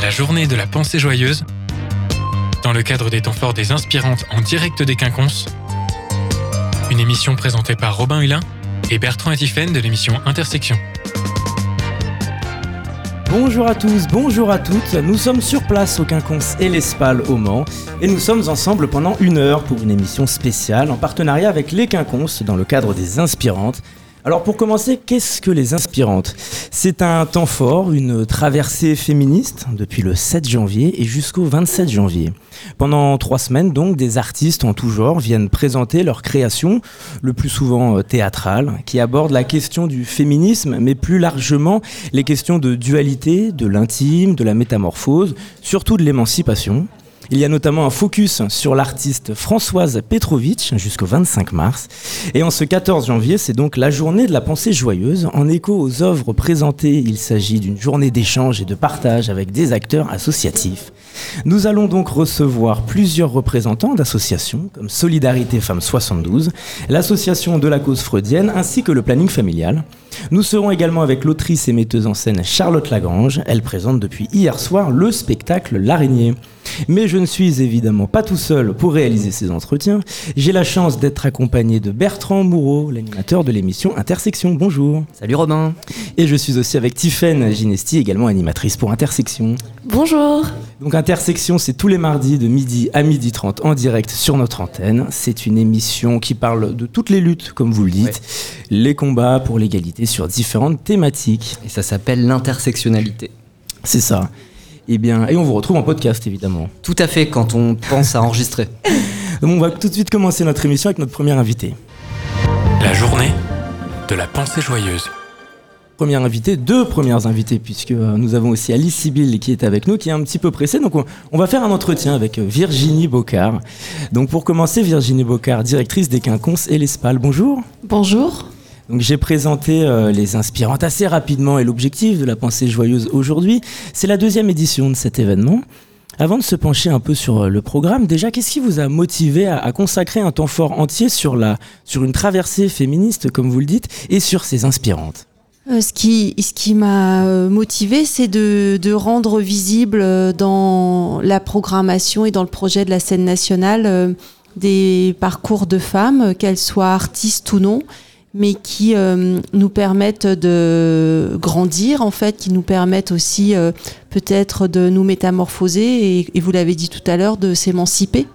la journée de la pensée joyeuse, dans le cadre des temps forts des inspirantes en direct des quinconces, une émission présentée par Robin Hulin et Bertrand Etifen de l'émission Intersection. Bonjour à tous, bonjour à toutes, nous sommes sur place au Quinconce et l'Espal au Mans et nous sommes ensemble pendant une heure pour une émission spéciale en partenariat avec les Quinconces dans le cadre des Inspirantes alors pour commencer, qu'est-ce que les inspirantes? C'est un temps fort, une traversée féministe depuis le 7 janvier et jusqu'au 27 janvier. Pendant trois semaines donc, des artistes en tout genre viennent présenter leurs créations, le plus souvent euh, théâtrales, qui abordent la question du féminisme, mais plus largement les questions de dualité, de l'intime, de la métamorphose, surtout de l'émancipation. Il y a notamment un focus sur l'artiste Françoise Petrovitch jusqu'au 25 mars. Et en ce 14 janvier, c'est donc la journée de la pensée joyeuse. En écho aux œuvres présentées, il s'agit d'une journée d'échange et de partage avec des acteurs associatifs. Nous allons donc recevoir plusieurs représentants d'associations comme Solidarité Femmes 72, l'association de la cause freudienne ainsi que le planning familial. Nous serons également avec l'autrice et metteuse en scène Charlotte Lagrange. Elle présente depuis hier soir le spectacle L'araignée. Mais je ne suis évidemment pas tout seul pour réaliser ces entretiens. J'ai la chance d'être accompagné de Bertrand Moureau, l'animateur de l'émission Intersection. Bonjour. Salut Robin. Et je suis aussi avec Tiffaine Ginesti, également animatrice pour Intersection. Bonjour. Donc Intersection, c'est tous les mardis de midi à midi 30 en direct sur notre antenne. C'est une émission qui parle de toutes les luttes, comme vous le dites, les combats pour l'égalité sur différentes thématiques. Et ça s'appelle l'intersectionnalité. C'est ça. Et eh bien, et on vous retrouve en podcast évidemment. Tout à fait quand on pense à enregistrer. on va tout de suite commencer notre émission avec notre premier invité. La journée de la pensée joyeuse. Première invitée, deux premières invitées, puisque euh, nous avons aussi Alice Sibyl qui est avec nous, qui est un petit peu pressée. Donc, on, va faire un entretien avec euh, Virginie Bocard. Donc, pour commencer, Virginie Bocard, directrice des Quinconces et l'Espal. Bonjour. Bonjour. Donc j'ai présenté euh, les inspirantes assez rapidement et l'objectif de la pensée joyeuse aujourd'hui, c'est la deuxième édition de cet événement. Avant de se pencher un peu sur le programme, déjà, qu'est-ce qui vous a motivé à, consacrer un temps fort entier sur, la, sur une traversée féministe, comme vous le dites, et sur ces inspirantes? Euh, ce qui, ce qui m'a motivé, c'est de, de, rendre visible dans la programmation et dans le projet de la scène nationale des parcours de femmes, qu'elles soient artistes ou non, mais qui euh, nous permettent de grandir en fait, qui nous permettent aussi euh, peut-être de nous métamorphoser et, vous l'avez dit tout à l'heure, de s'émanciper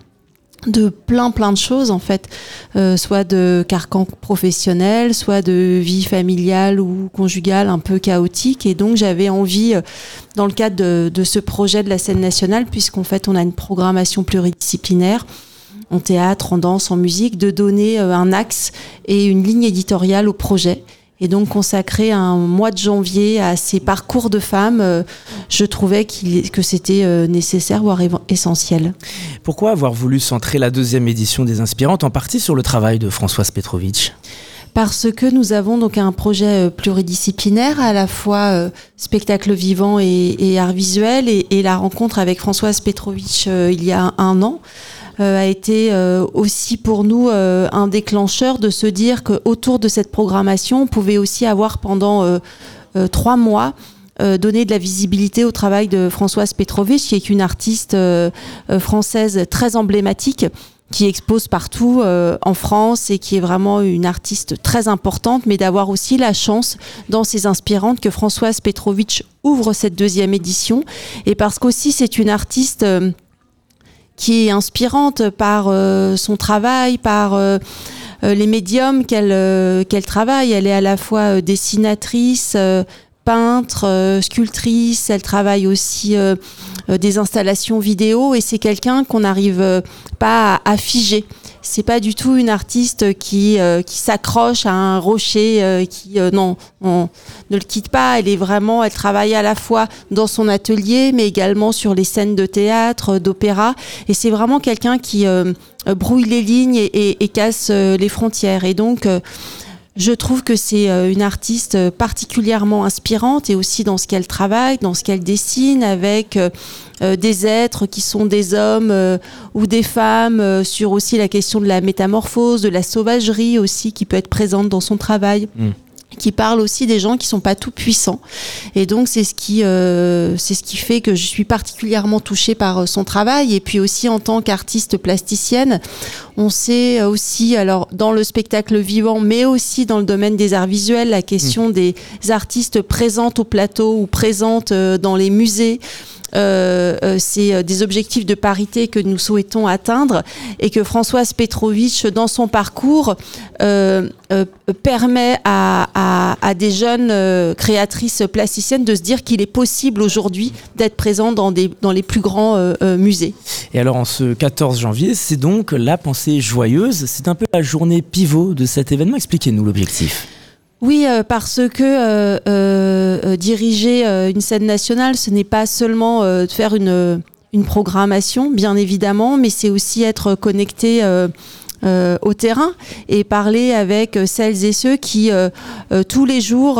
de plein plein de choses en fait, euh, soit de carcan professionnel, soit de vie familiale ou conjugale un peu chaotique. Et donc j'avais envie, dans le cadre de, de, ce projet de la scène nationale, puisqu'en fait on a une programmation pluridisciplinaire, en théâtre, en danse, en musique, de donner euh, un axe et une ligne éditoriale au projet. Et donc consacrer un mois de janvier à ces parcours de femmes, euh, je trouvais que c'était euh, nécessaire, voire essentiel. Pourquoi avoir voulu centrer la deuxième édition des Inspirantes en partie sur le travail de Françoise Petrovitch? Parce que nous avons donc un projet pluridisciplinaire, à la fois spectacle vivant et, art visuel, et, et, la rencontre avec Françoise Petrovitch il y a un an euh, a été euh, aussi pour nous euh, un déclencheur de se dire qu'autour de cette programmation, on pouvait aussi avoir pendant trois mois donner de la visibilité au travail de Françoise Petrovitch, qui est une artiste française très emblématique qui expose partout en France et qui est vraiment une artiste très importante, mais d'avoir aussi la chance dans ses inspirantes que Françoise Petrovitch ouvre cette deuxième édition, et parce qu'aussi c'est une artiste qui est inspirante par euh, son travail, par euh, euh, les médiums qu'elle qu'elle travaille. Elle est à la fois dessinatrice, peintre, sculptrice. Elle travaille aussi des installations vidéo et c'est quelqu'un qu'on n'arrive pas à, à figer c'est pas du tout une artiste qui, euh, qui s'accroche à un rocher, euh, qui euh, non, on ne le quitte pas. Elle est vraiment, elle travaille à la fois dans son atelier, mais également sur les scènes de théâtre, d'opéra. Et c'est vraiment quelqu'un qui brouille les lignes et, et, et casse les frontières. Et donc je trouve que c'est euh, une artiste euh, particulièrement inspirante et aussi dans ce qu'elle travaille, dans ce qu'elle dessine avec euh, des êtres qui sont des hommes ou des femmes, sur aussi la question de la métamorphose, de la sauvagerie aussi qui peut être présente dans son travail. Mmh qui parle aussi des gens qui sont pas tout puissants. Et donc c'est ce qui euh, c'est ce qui fait que je suis particulièrement touchée par euh, son travail. Et puis aussi en tant qu'artiste plasticienne, on sait aussi alors dans le spectacle vivant, mais aussi dans le domaine des arts visuels, la question mmh. des artistes présentes au plateau ou présentes euh, dans les musées. Euh, euh, c'est euh, des objectifs de parité que nous souhaitons atteindre et que Françoise Petrovitch, dans son parcours, permet à, des jeunes créatrices plasticiennes de se dire qu'il est possible aujourd'hui d'être présent dans, les plus grands musées. Et alors en ce 14 janvier, c'est donc la pensée joyeuse, c'est un peu la journée pivot de cet événement. Expliquez-nous l'objectif. Oui, euh, parce que euh, euh, diriger une scène nationale, ce n'est pas seulement faire une, une, programmation, bien évidemment, mais c'est aussi être connecté. au terrain et parler avec celles et ceux qui tous les jours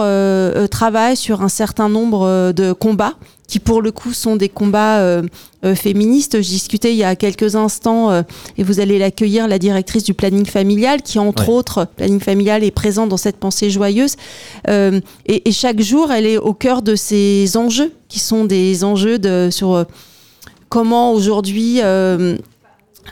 travaillent sur un certain nombre de combats qui pour le coup sont des combats euh, euh, féministes. Je discutais il y a quelques instants, euh, et vous allez l'accueillir, la directrice du planning familial, qui entre autres, planning familial est présent dans cette pensée joyeuse. Et, et, chaque jour, elle est au cœur de ces enjeux, qui sont des enjeux de, sur comment aujourd'hui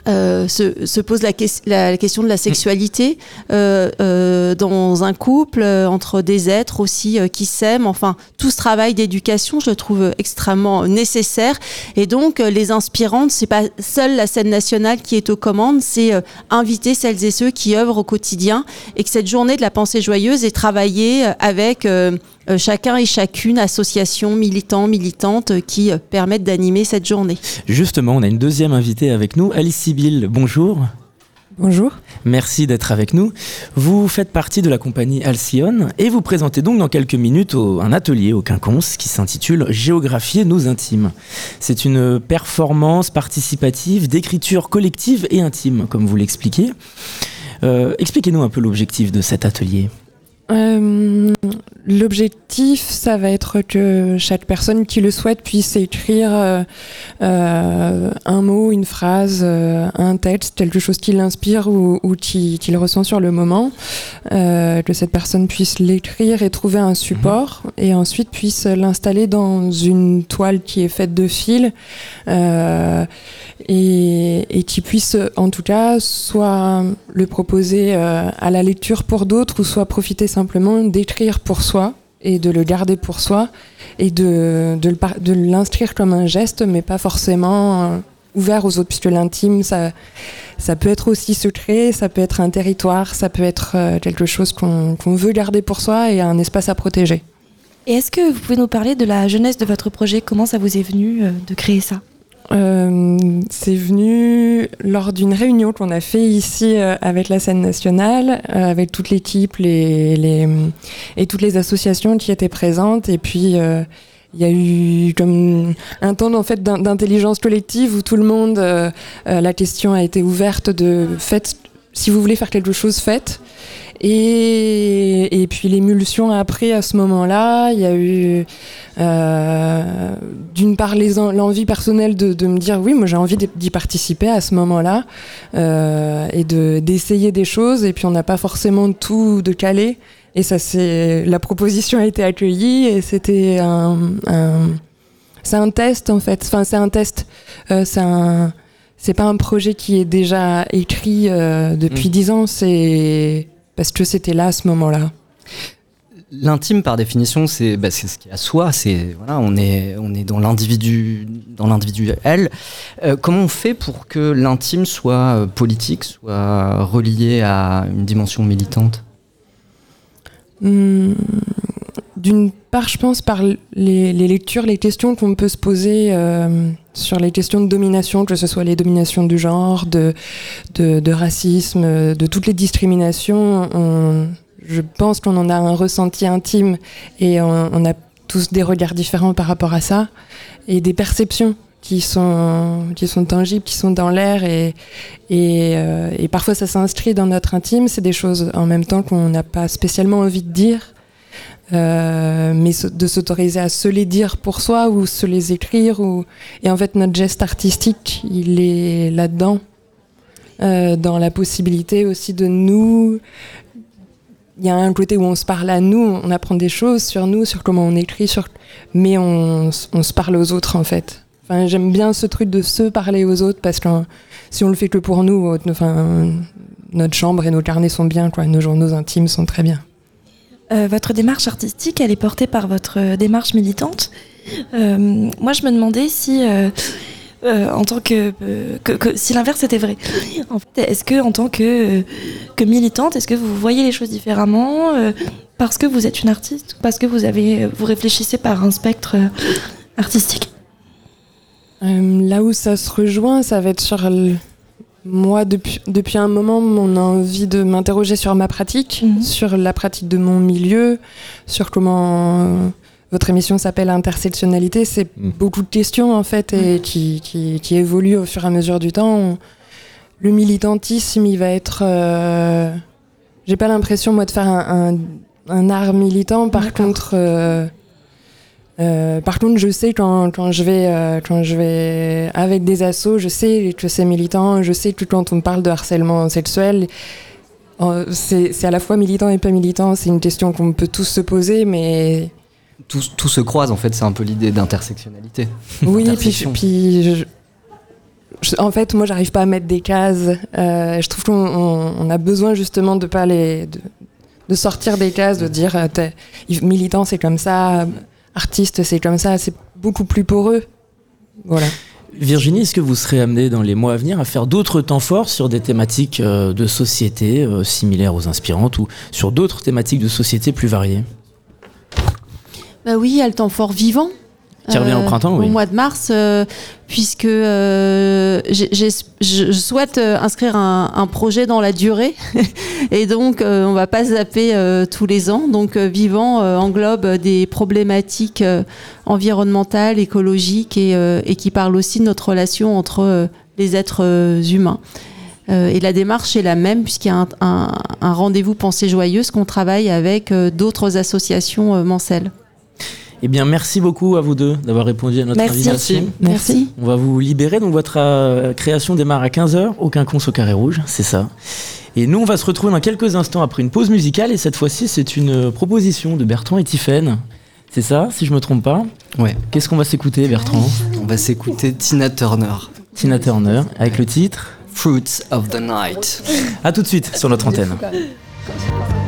euh, se, se, pose la, la, question de la sexualité euh, euh, dans un couple, euh, entre des êtres aussi euh, qui s'aiment. Enfin, tout ce travail d'éducation, je le trouve extrêmement nécessaire. Et donc, les inspirantes, c'est pas seule la scène nationale qui est aux commandes, c'est inviter celles et ceux qui œuvrent au quotidien et que cette journée de la pensée joyeuse est travaillée avec chacun et chacune, association, militants, militantes, euh, qui euh, permettent d'animer cette journée. Justement, on a une deuxième invitée avec nous, Alice Sibyl. Bonjour. Bonjour. Merci d'être avec nous. Vous faites partie de la compagnie Alcyone et vous présentez donc dans quelques minutes un atelier au Quinconce qui s'intitule Géographier nos intimes. C'est une performance participative d'écriture collective et intime, comme vous l'expliquez. Expliquez-nous un peu l'objectif de cet atelier. Euh, l'objectif, ça va être que chaque personne qui le souhaite puisse écrire euh, euh, un mot, une phrase, un texte, quelque chose qui l'inspire ou, ou qu'il ressent sur le moment, que cette personne puisse l'écrire et trouver un support, mhm. et ensuite puisse l'installer dans une toile qui est faite de fils, et, et qui puisse en tout cas soit le proposer à la lecture pour d'autres, ou soit profiter simplement simplement d'écrire pour soi et de le garder pour soi et de, de, l'inscrire comme un geste, mais pas forcément euh, ouvert aux autres, puisque l'intime, ça, ça peut être aussi secret, ça peut être un territoire, ça peut être euh, quelque chose qu'on veut garder pour soi et un espace à protéger. Et est-ce que vous pouvez nous parler de la jeunesse de votre projet? Comment ça vous est venu euh, de créer ça? Euh, c'est venu lors d'une réunion qu'on a fait ici euh, avec la scène nationale, euh, avec toute l'équipe et toutes les associations qui étaient présentes. Et puis, il y a eu comme un temps en fait d'intelligence collective où tout le monde, la question a été ouverte de faites, si vous voulez faire quelque chose, faites. Et, et puis l'émulsion après, à ce moment-là, il y a eu euh, d'une part l'envie personnelle de, de, me dire oui, moi j'ai envie d'y participer à ce moment-là euh, et d'essayer des choses. Et puis on n'a pas forcément tout de calé. Et ça, c'est la proposition a été accueillie et c'était un, un c'est un test en fait. Enfin, c'est un test. Euh, c'est un c'est pas un projet qui est déjà écrit euh, depuis mmh. dix ans. C'est parce que c'était là à ce moment-là L'intime, par définition, c'est bah, ce qui est à soi. C'est voilà, on est on est dans l'individu, dans l'individuel. Euh, comment on fait pour que l'intime soit euh, politique, soit relié à une dimension militante? Hmm, D'une part, je pense par les, lectures, les questions qu'on peut se poser euh, sur les questions de domination, que ce soit les dominations du genre, de, racisme, de toutes les discriminations. je pense qu'on en a un ressenti intime et on, a tous des regards différents par rapport à ça et des perceptions qui sont, tangibles, qui sont dans l'air euh, et, parfois ça s'inscrit dans notre intime. C'est des choses en même temps qu'on n'a pas spécialement envie de dire euh, mais de s'autoriser à se les dire pour soi ou se les écrire. Et en fait, notre geste artistique, il est là-dedans, euh, dans la possibilité aussi de nous il y a un côté où on se parle à nous, on apprend des choses sur nous, sur comment on écrit, mais on, se parle aux autres en fait. Enfin, j'aime bien ce truc de se parler aux autres parce que si on le fait que pour nous, notre chambre et nos carnets sont bien, nos journaux intimes sont très bien. Euh, votre démarche artistique, elle est portée par votre démarche militante. Euh, moi, je me demandais si, euh, en tant que, si l'inverse était vrai. Est-ce que, en tant que, que militante, est-ce que vous voyez les choses différemment parce que vous êtes une artiste, parce que vous avez, vous réfléchissez par un spectre artistique? Là où ça se rejoint, ça va être sur moi, depuis, depuis un moment, on a envie de m'interroger sur ma pratique, mhm. sur la pratique de mon milieu, sur comment euh, votre émission s'appelle Intersectionnalité. C'est mhm. beaucoup de questions, en fait, et qui, qui, qui, évoluent au fur et à mesure du temps. Le militantisme, il va être. Euh, j'ai pas l'impression, moi, de faire un, un, art militant. Par contre. Euh, euh, par contre, je sais quand, quand, je vais, euh, quand je vais avec des assos, je sais que c'est militant, je sais que quand on parle de harcèlement sexuel, euh, c'est à la fois militant et pas militant, c'est une question qu'on peut tous se poser, mais... Tout, tout se croise, en fait, c'est un peu l'idée d'intersectionnalité. Oui, puis, puis en fait, moi, j'arrive pas à mettre des cases. je trouve qu'on a besoin justement de pas les... De, de sortir des cases, de dire militant c'est comme ça, artiste, c'est comme ça, c'est beaucoup plus poreux. Voilà. Virginie, est-ce que vous serez amenée dans les mois à venir à faire d'autres temps forts sur des thématiques euh, de société euh, similaires aux inspirantes ou sur d'autres thématiques de société plus variées? Bah oui, il y a le temps fort vivant. Qui revient au euh, printemps, oui. Au mois de mars, euh, puisque euh, je souhaite inscrire un, projet dans la durée. et donc, on va pas zapper tous les ans. Donc, Vivant englobe des problématiques environnementales, écologiques et, et, qui parle aussi de notre relation entre les êtres humains. et la démarche est la même puisqu'il y a un, un, un rendez-vous pensée joyeuse qu'on travaille avec d'autres associations mancelles. Eh bien, merci beaucoup à vous deux d'avoir répondu à notre invitation. Merci. On va vous libérer. Donc, votre euh, création démarre à 15h. Aucun con au carré rouge, c'est ça. Et nous, on va se retrouver dans quelques instants après une pause musicale. Et cette fois-ci, c'est une euh, proposition de Bertrand et Tiffaine. C'est ça, si je me trompe pas? Ouais. Qu'est-ce qu'on va s'écouter, Bertrand? On va s'écouter Tina Turner. Tina Turner, avec le titre Fruits of the Night. A tout de suite sur notre antenne.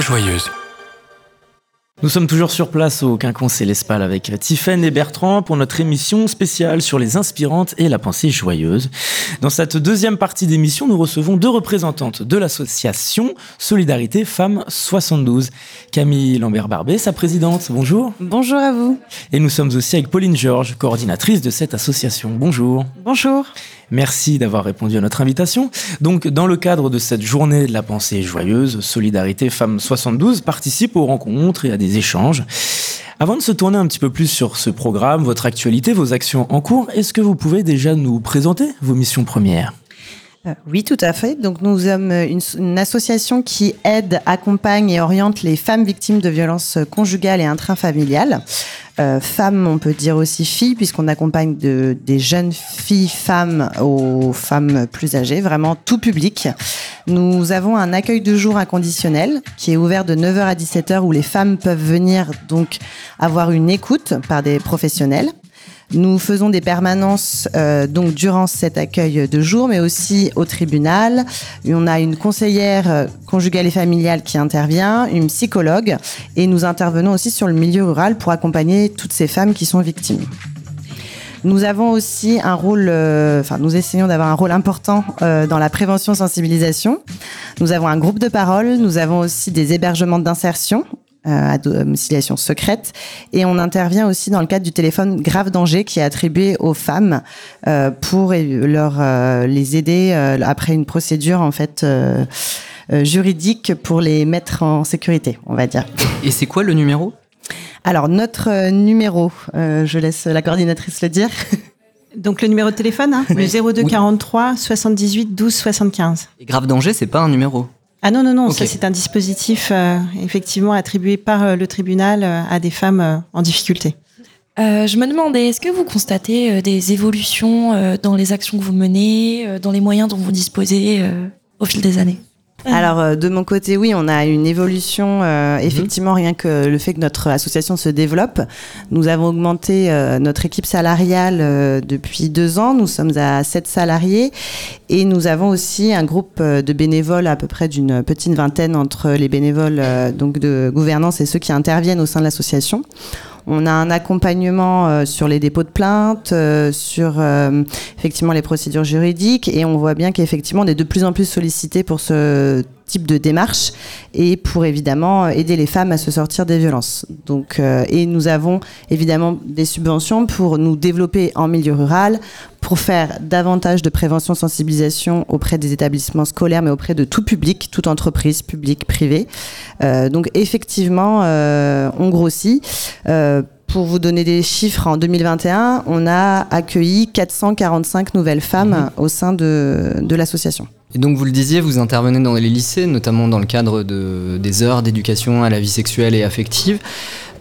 joyeuse. Nous sommes toujours sur place au Quinconce et l'Espal avec Tiffaine et Bertrand pour notre émission spéciale sur les inspirantes et la pensée joyeuse. Dans cette deuxième partie d'émission, nous recevons deux représentantes de l'association Solidarité Femmes 72. Camille Lambert-Barbet, sa présidente, bonjour. Bonjour à vous. Et nous sommes aussi avec Pauline Georges, coordinatrice de cette association. Bonjour. Bonjour. Merci d'avoir répondu à notre invitation. Donc, dans le cadre de cette journée de la pensée joyeuse, Solidarité Femmes 72 participe aux rencontres et à des échanges. Avant de se tourner un petit peu plus sur ce programme, votre actualité, vos actions en cours, est-ce que vous pouvez déjà nous présenter vos missions premières? Oui, tout à fait. Donc, nous sommes une, une, association qui aide, accompagne et oriente les femmes victimes de violences conjugales et intrafamiliales. Euh, femmes, on peut dire aussi filles, puisqu'on accompagne de, des jeunes filles femmes aux femmes plus âgées, vraiment tout public. Nous avons un accueil de jour inconditionnel qui est ouvert de 9h à 17h où les femmes peuvent venir donc avoir une écoute par des professionnels. Nous faisons des permanences euh, donc durant cet accueil de jour, mais aussi au tribunal. On a une conseillère euh, conjugale et familiale qui intervient, une psychologue, et nous intervenons aussi sur le milieu rural pour accompagner toutes ces femmes qui sont victimes. Nous avons aussi un rôle, euh, enfin nous essayons d'avoir un rôle important euh, dans la prévention sensibilisation. Nous avons un groupe de parole, nous avons aussi des hébergements d'insertion à domiciliation secrète. Et on intervient aussi dans le cadre du téléphone grave danger qui est attribué aux femmes euh, pour leur euh, les aider euh, après une procédure en fait euh, juridique pour les mettre en sécurité, on va dire. Et c'est quoi le numéro? Alors notre numéro, je laisse la coordinatrice le dire. Donc le numéro de téléphone, hein, Oui. le 02 Oui. 43 78 12 75. Et grave danger, c'est pas un numéro. Ah non, non, non, ça c'est un dispositif euh, effectivement attribué par euh, le tribunal euh, à des femmes euh, en difficulté. Euh, je me demandais, est-ce que vous constatez euh, des évolutions euh, dans les actions que vous menez, euh, dans les moyens dont vous disposez euh, au fil des années? Alors euh, de mon côté, oui, on a une évolution. euh, effectivement, rien que le fait que notre association se développe, nous avons augmenté euh, notre équipe salariale euh, depuis deux ans. Nous sommes à sept salariés et nous avons aussi un groupe de bénévoles à peu près d'une petite vingtaine entre les bénévoles euh, donc de gouvernance et ceux qui interviennent au sein de l'association. On a un accompagnement euh, sur les dépôts de plainte, euh, sur euh, effectivement les procédures juridiques, et on voit bien qu'effectivement on est de plus en plus sollicité pour ce type de démarche et pour évidemment aider les femmes à se sortir des violences. Donc, euh, et nous avons évidemment des subventions pour nous développer en milieu rural, pour faire davantage de prévention sensibilisation auprès des établissements scolaires, mais auprès de tout public, toute entreprise, publique, privée. Euh, donc effectivement, euh, on grossit. Euh, pour vous donner des chiffres, en 2021, on a accueilli 445 nouvelles femmes au sein de, de l'association. Et donc vous le disiez, vous intervenez dans les lycées, notamment dans le cadre de, des heures d'éducation à la vie sexuelle et affective.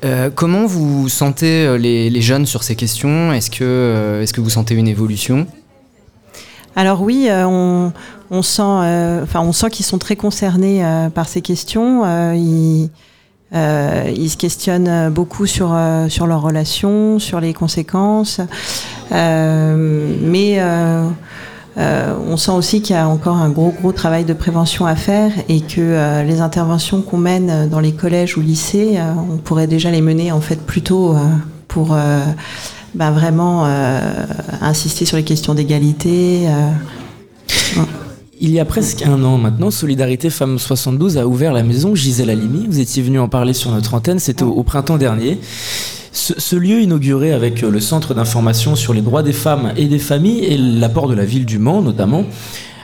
Euh, comment vous sentez euh, les, jeunes sur ces questions? Est-ce que, euh, est-ce que vous sentez une évolution? Alors oui, on, sent, enfin sent qu'ils sont très concernés par ces questions. Ils, se questionnent beaucoup sur sur leurs relations, sur les conséquences. Mais euh, on sent aussi qu'il y a encore un gros gros travail de prévention à faire et que euh, les interventions qu'on mène dans les collèges ou lycées, euh, on pourrait déjà les mener en fait plus tôt pour bah, vraiment insister sur les questions d'égalité. Il y a presque un an maintenant, Solidarité Femmes 72 a ouvert la maison Gisèle Halimi. Vous étiez venu en parler sur notre antenne, c'était au printemps dernier. Ce, lieu inauguré avec euh, le centre d'information sur les droits des femmes et des familles et l'apport de la ville du Mans notamment,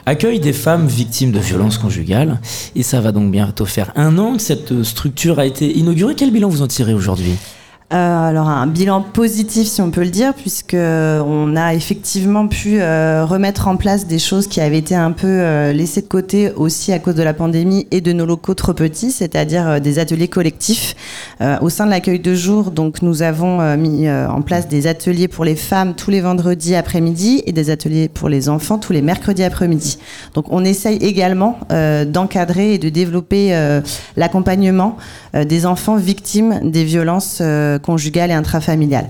accueille des femmes victimes de violences conjugales. Et ça va donc bientôt faire un an que cette euh, structure a été inaugurée. Quel bilan vous en tirez aujourd'hui? Euh, alors un bilan positif si on peut le dire puisque on a effectivement pu euh, remettre en place des choses qui avaient été un peu euh, laissées de côté aussi à cause de la pandémie et de nos locaux trop petits, c'est-à-dire euh, des ateliers collectifs Euh, au sein de l'accueil de jour. Donc nous avons euh, mis euh, en place des ateliers pour les femmes tous les vendredis après-midi et des ateliers pour les enfants tous les mercredis après-midi. Donc on essaye également euh, d'encadrer et de développer euh, l'accompagnement euh, des enfants victimes des violences conjugales et intrafamiliales.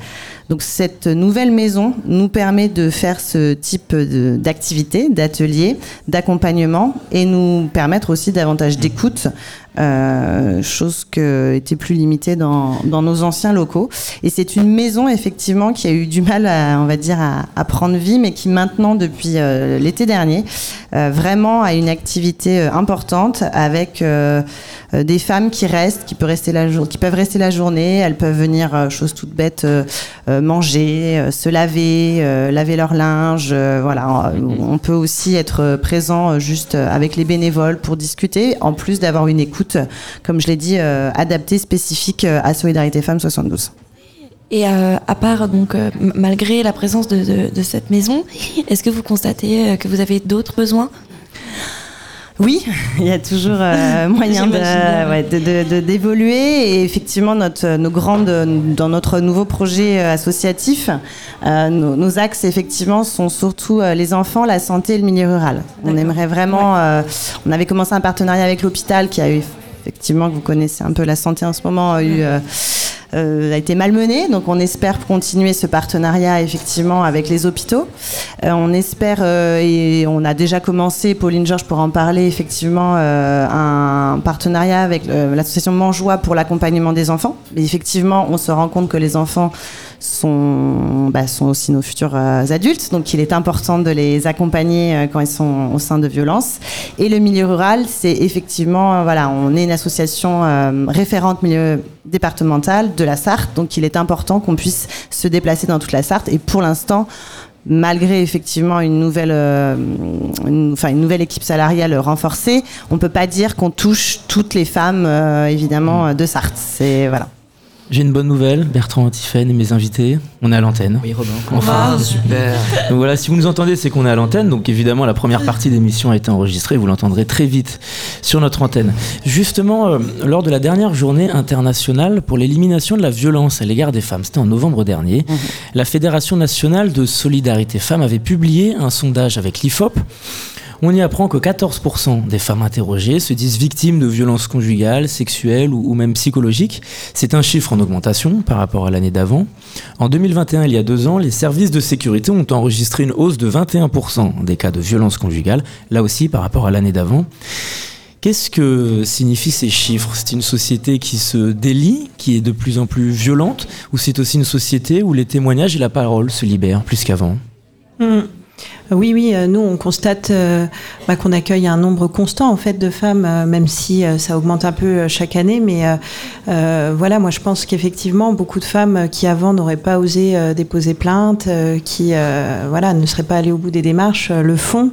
Donc cette nouvelle maison nous permet de faire ce type d'activité, d'atelier, d'accompagnement et nous permettre aussi davantage d'écoute euh, chose qui était plus limitée dans, nos anciens locaux. Et c'est une maison effectivement qui a eu du mal, à, on va dire, à, prendre vie, mais qui maintenant, depuis euh, l'été dernier, euh, vraiment a une activité importante avec des femmes qui restent, qui peuvent rester la, qui peuvent rester la journée. Elles peuvent venir, chose toute bête, manger, se laver, laver leur linge. voilà, on peut aussi être présent juste avec les bénévoles pour discuter, en plus d'avoir une écoute, comme je l'ai dit, adaptée, spécifique à Solidarité Femmes 72. Et euh, à part, donc, euh, malgré la présence de cette maison, est-ce que vous constatez que vous avez d'autres besoins? Oui, il y a toujours euh, moyen de, d'évoluer. et effectivement, notre, nos grandes, dans notre nouveau projet associatif, euh, nos, nos, axes effectivement sont surtout euh, les enfants, la santé et le milieu rural. On aimerait vraiment. Euh, on avait commencé un partenariat avec l'hôpital qui a eu effectivement, que vous connaissez un peu la santé en ce moment, a eu euh, a été malmenée. Donc on espère continuer ce partenariat effectivement avec les hôpitaux. Euh, on espère euh, et on a déjà commencé, Pauline Georges pour en parler effectivement, un partenariat avec l'association Mangeois pour l'accompagnement des enfants. Effectivement, on se rend compte que les enfants sont, bah, sont aussi nos futurs adultes, donc il est important de les accompagner quand ils sont au sein de violences. Et le milieu rural, c'est effectivement, voilà, on est une association référente milieu départemental de la Sarthe, donc il est important qu'on puisse se déplacer dans toute la Sarthe. Et pour l'instant, malgré effectivement une nouvelle, euh, une, enfin une nouvelle équipe salariale renforcée, on peut pas dire qu'on touche toutes les femmes euh, évidemment de Sarthe. C'est voilà. J'ai une bonne nouvelle, Bertrand Tiffen et mes invités, on est à l'antenne. Oui, Robin. Enfin, super. Donc voilà, si vous nous entendez, c'est qu'on est à l'antenne. Donc évidemment, la première partie de l'émission a été enregistrée. Vous l'entendrez très vite sur notre antenne. Justement, euh, lors de la dernière journée internationale pour l'élimination de la violence à l'égard des femmes, c'était en novembre dernier, mmh. la Fédération nationale de solidarité femmes avait publié un sondage avec l'IFOP on y apprend que 14% des femmes interrogées se disent victimes de violences conjugales, sexuelles ou, même psychologiques. C'est un chiffre en augmentation par rapport à l'année d'avant. En 2021, il y a deux ans, les services de sécurité ont enregistré une hausse de 21% des cas de violences conjugales, là aussi par rapport à l'année d'avant. Qu'est-ce que signifient ces chiffres? C'est une société qui se délie, qui est de plus en plus violente, ou c'est aussi une société où les témoignages et la parole se libèrent plus qu'avant? Mmh. Oui, oui, euh, nous on constate euh, bah, qu'on accueille un nombre constant en fait de femmes, euh, même si ça augmente un peu chaque année. Mais voilà, moi je pense qu'effectivement beaucoup de femmes qui avant n'auraient pas osé déposer plainte, qui voilà ne seraient pas allées au bout des démarches, le font.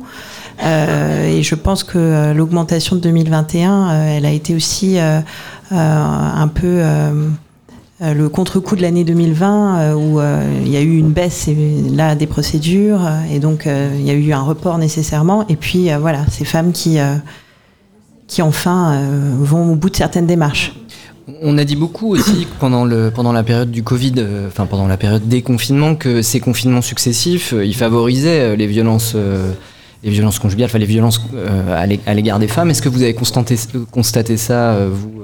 et je pense que l'augmentation de 2021, elle a été aussi un peu euh, le contre-coup de l'année 2020 euh, où euh, il y a eu une baisse là des procédures et donc il y a eu un report nécessairement et puis voilà ces femmes qui qui enfin vont au bout de certaines démarches. On a dit beaucoup aussi pendant, le, pendant la période du Covid, enfin pendant la période des confinements, que ces confinements successifs, ils favorisaient les violences, les violences conjugales, enfin les violences à l'égard des femmes. Est-ce que vous avez constaté, constaté ça, vous,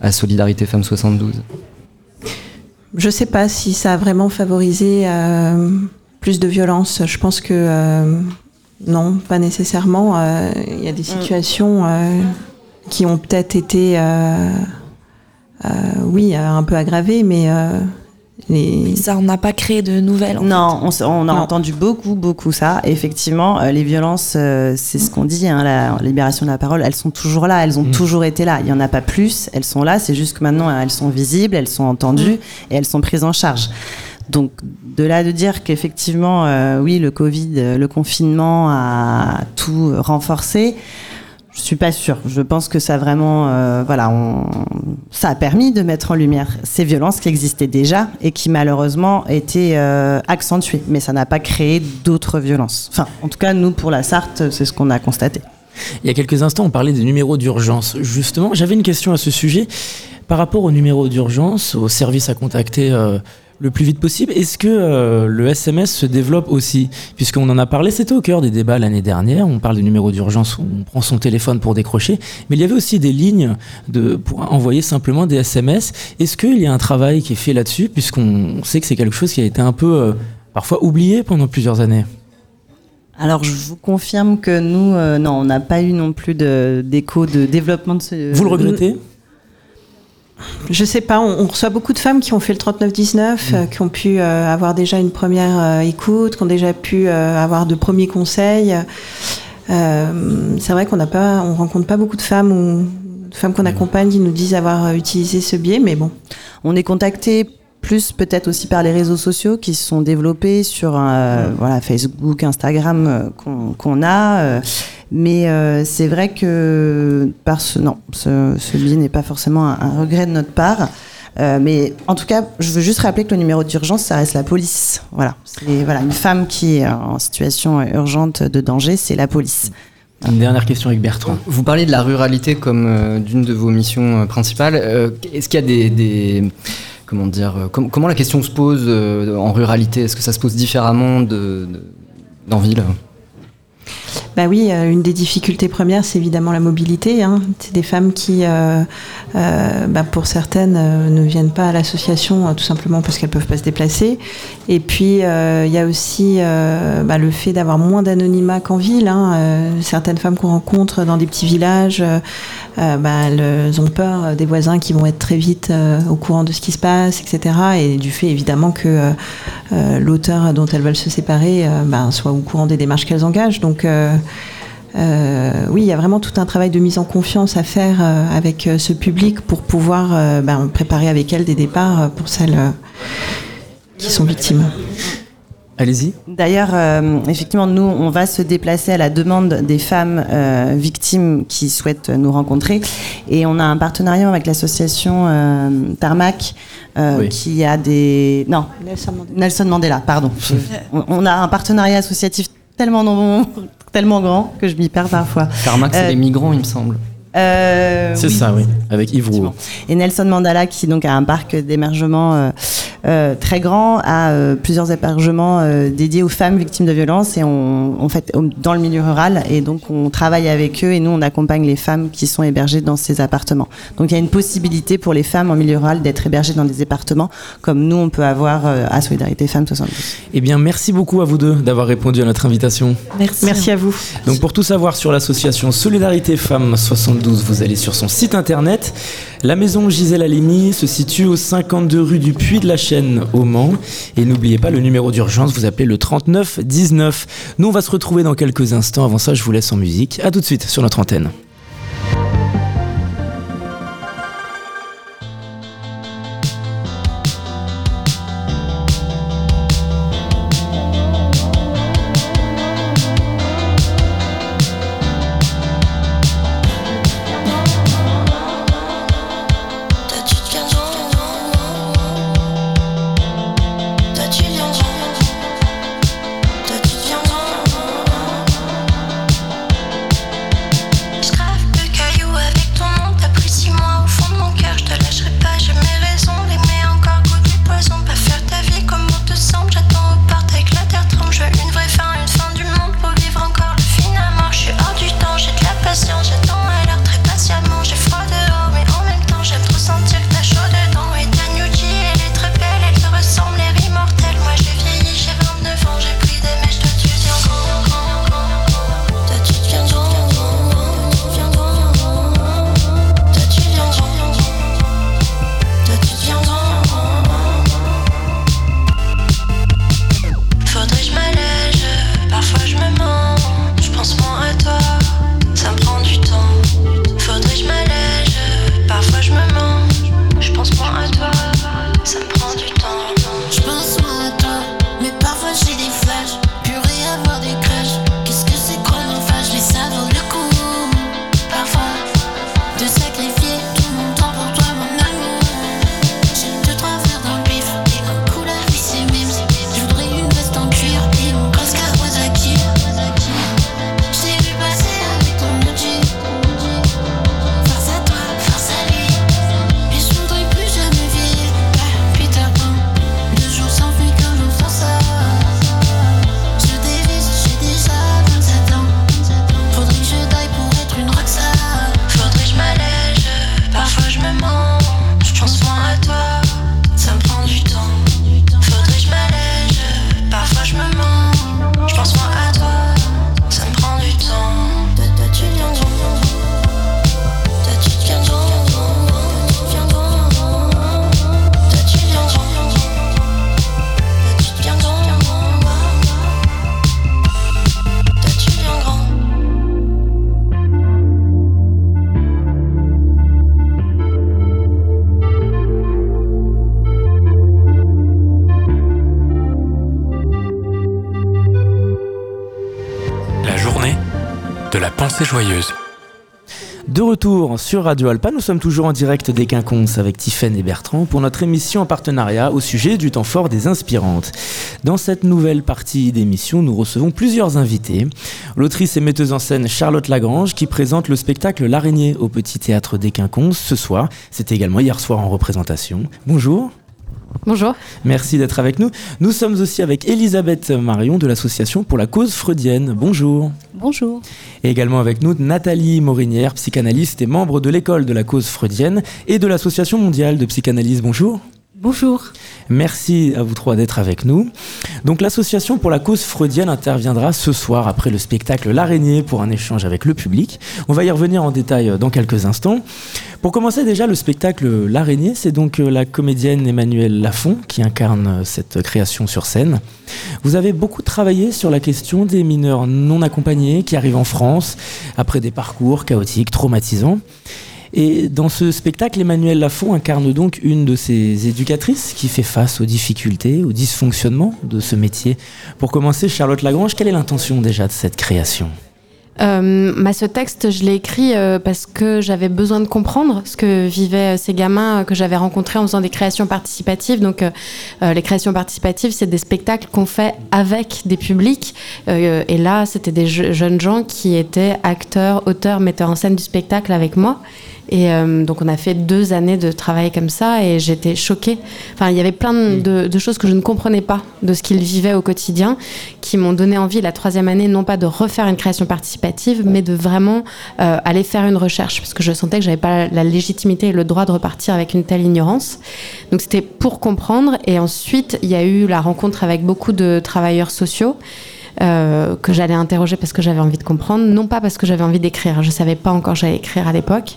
à Solidarité Femmes 72 je ne sais pas si ça a vraiment favorisé euh, plus de violence. Je pense que euh, non, pas nécessairement. Euh, il y a des mm. situations qui ont peut-être été, oui, un peu aggravées, mais ça, on n'a pas créé de nouvelles. non, on, a entendu beaucoup, beaucoup ça. effectivement, euh, les violences, euh, c'est ce qu'on dit, hein, la libération de la parole, elles sont toujours là, elles ont mm. toujours été là. Il n'y en a pas plus, elles sont là, c'est juste que maintenant elles sont visibles, elles sont entendues mm. et elles sont prises en charge. Donc, de là de dire qu'effectivement, euh, oui, le Covid, le confinement a tout renforcé. Je suis pas sûre. Je pense que ça vraiment, euh, voilà, ça a permis de mettre en lumière ces violences qui existaient déjà et qui malheureusement étaient euh, accentuées. Mais ça n'a pas créé d'autres violences. Enfin, en tout cas, nous pour la Sarthe, c'est ce qu'on a constaté. Il y a quelques instants, on parlait des numéros d'urgence. Justement, j'avais une question à ce sujet par rapport aux numéros d'urgence, aux services à contacter. Euh, le plus vite possible. Est-ce que euh, le SMS se développe aussi? Puisqu'on en a parlé, c'était au cœur des débats l'année dernière. On parle des numéros d'urgence où on prend son téléphone pour décrocher. Mais il y avait aussi des lignes de, pour envoyer simplement des SMS. Est-ce qu'il y a un travail qui est fait là-dessus? Puisqu'on sait que c'est quelque chose qui a été un peu euh, parfois oublié pendant plusieurs années. Alors, je vous confirme que nous, euh, non, on n'a pas eu non plus de- d'écho de, développement de ce. Vous le regrettez? Je sais pas, on, on reçoit beaucoup de femmes qui ont fait le 39-19, euh, qui ont pu euh, avoir déjà une première euh, écoute, qui ont déjà pu avoir de premiers conseils. C'est vrai qu'on n'a pas, on rencontre pas beaucoup de femmes ou de femmes qu'on accompagne qui nous disent avoir utilisé ce biais, mais bon. On est contacté plus peut-être aussi par les réseaux sociaux qui se sont développés sur voilà Facebook, Instagram qu'on qu'on a. mais euh, c'est vrai que par ce non, ce, ce biais n'est pas forcément un, un regret de notre part. Euh, mais en tout cas, je veux juste rappeler que le numéro d'urgence, ça reste la police. Voilà, c'est voilà une femme qui est en situation urgente de danger, c'est la police. Une dernière question avec Bertrand. Vous parlez de la ruralité comme euh, d'une de vos missions euh, principales. Euh, Est-ce qu'il y a des, des- comment dire euh, com- comment la question se pose euh, en ruralité? Est-ce que ça se pose différemment de, ville? Bah oui, euh, une des difficultés premières, c'est évidemment la mobilité. hein. C'est des femmes qui, euh, euh, bah, pour certaines, ne viennent pas à l'association euh, tout simplement parce qu'elles peuvent pas se déplacer. Et puis, il y a aussi bah, le fait d'avoir moins d'anonymat qu'en ville. hein. Certaines femmes qu'on rencontre dans des petits villages, bah, elles ont peur des voisins qui vont être très vite au courant de ce qui se passe, etc. Et du fait évidemment que l'auteur dont elles veulent se séparer soit au courant des démarches qu'elles engagent. Donc euh, euh, oui, il y a vraiment tout un travail de mise en confiance à faire euh, avec euh, ce public pour pouvoir euh, ben, préparer avec elles des départs pour celles euh, qui sont victimes. Allez-y. D'ailleurs, euh, effectivement, nous, on va se déplacer à la demande des femmes euh, victimes qui souhaitent nous rencontrer. Et on a un partenariat avec l'association euh, Tarmac, euh, Oui. qui a des... Non, Nelson Mandela, pardon. on, on a un partenariat associatif tellement, non- tellement grand que je m'y perds parfois. Carmack, c'est Euh, les migrants, il me semble. Euh, C'est oui. ça, oui. Avec Yves Rouault. Et Nelson Mandela, qui donc a un parc d'émergement euh, euh, très grand, a euh, plusieurs hébergements euh, dédiés aux femmes victimes de violences et on, en fait dans le milieu rural. Et donc on travaille avec eux et nous on accompagne les femmes qui sont hébergées dans ces appartements. Donc il y a une possibilité pour les femmes en milieu rural d'être hébergées dans des appartements comme nous on peut avoir euh, à Solidarité Femmes 72. Eh bien, merci beaucoup à vous deux d'avoir répondu à notre invitation. Merci. Merci à vous. Donc pour tout savoir sur l'association Solidarité Femmes 72, vous allez sur son site internet. La maison Gisèle Halimi se situe au 52 rue du Puy de la Chaîne au Mans. Et n'oubliez pas le numéro d'urgence, vous appelez le 39 19. Nous on va se retrouver dans quelques instants. Avant ça, je vous laisse en musique. À tout de suite sur notre antenne. Sur Radio Alpa, nous sommes toujours en direct des Quinconces avec Tiffaine et Bertrand pour notre émission en partenariat au sujet du temps fort des inspirantes. Dans cette nouvelle partie d'émission, nous recevons plusieurs invités. L'autrice et metteuse en scène Charlotte Lagrange qui présente le spectacle L'araignée au Petit Théâtre des Quinconces ce soir. C'était également hier soir en représentation. Bonjour. Bonjour. Merci d'être avec nous. Nous sommes aussi avec Elisabeth Marion de l'association pour la cause freudienne. Bonjour. Bonjour. Et également avec nous Nathalie Morinière, psychanalyste et membre de l'école de la cause freudienne et de l'association mondiale de psychanalyse. Bonjour. Bonjour. Merci à vous trois d'être avec nous. Donc l'association pour la cause freudienne interviendra ce soir après le spectacle L'araignée pour un échange avec le public. On va y revenir en détail dans quelques instants. Pour commencer déjà le spectacle L'araignée, c'est donc euh, la comédienne Emmanuelle Lafont qui incarne euh, cette création sur scène. Vous avez beaucoup travaillé sur la question des mineurs non accompagnés qui arrivent en France après des parcours chaotiques, traumatisants. Et dans ce spectacle, Emmanuel Lafont incarne donc une de ces éducatrices qui fait face aux difficultés, aux dysfonctionnements de ce métier. Pour commencer, Charlotte Lagrange, quelle est l'intention déjà de cette création? Euh, bah, ce texte, je l'ai écrit euh, parce que j'avais besoin de comprendre ce que vivaient ces gamins euh, que j'avais rencontrés en faisant des créations participatives. Donc, les créations participatives, c'est des spectacles qu'on fait avec des publics. Et là, c'était des je- jeunes gens qui étaient acteurs, auteurs, metteurs en scène du spectacle avec moi. Et euh, donc, on a fait deux années de travail comme ça et j'étais choquée. Enfin, il y avait plein de, de choses que je ne comprenais pas de ce qu'ils vivaient au quotidien qui m'ont donné envie, la troisième année, non pas de refaire une création participative, mais de vraiment euh, aller faire une recherche parce que je sentais que j'avais pas la légitimité et le droit de repartir avec une telle ignorance. Donc, c'était pour comprendre. Et ensuite, il y a eu la rencontre avec beaucoup de travailleurs sociaux euh, que j'allais interroger parce que j'avais envie de comprendre, non pas parce que j'avais envie d'écrire. Je savais pas encore j'allais écrire à l'époque.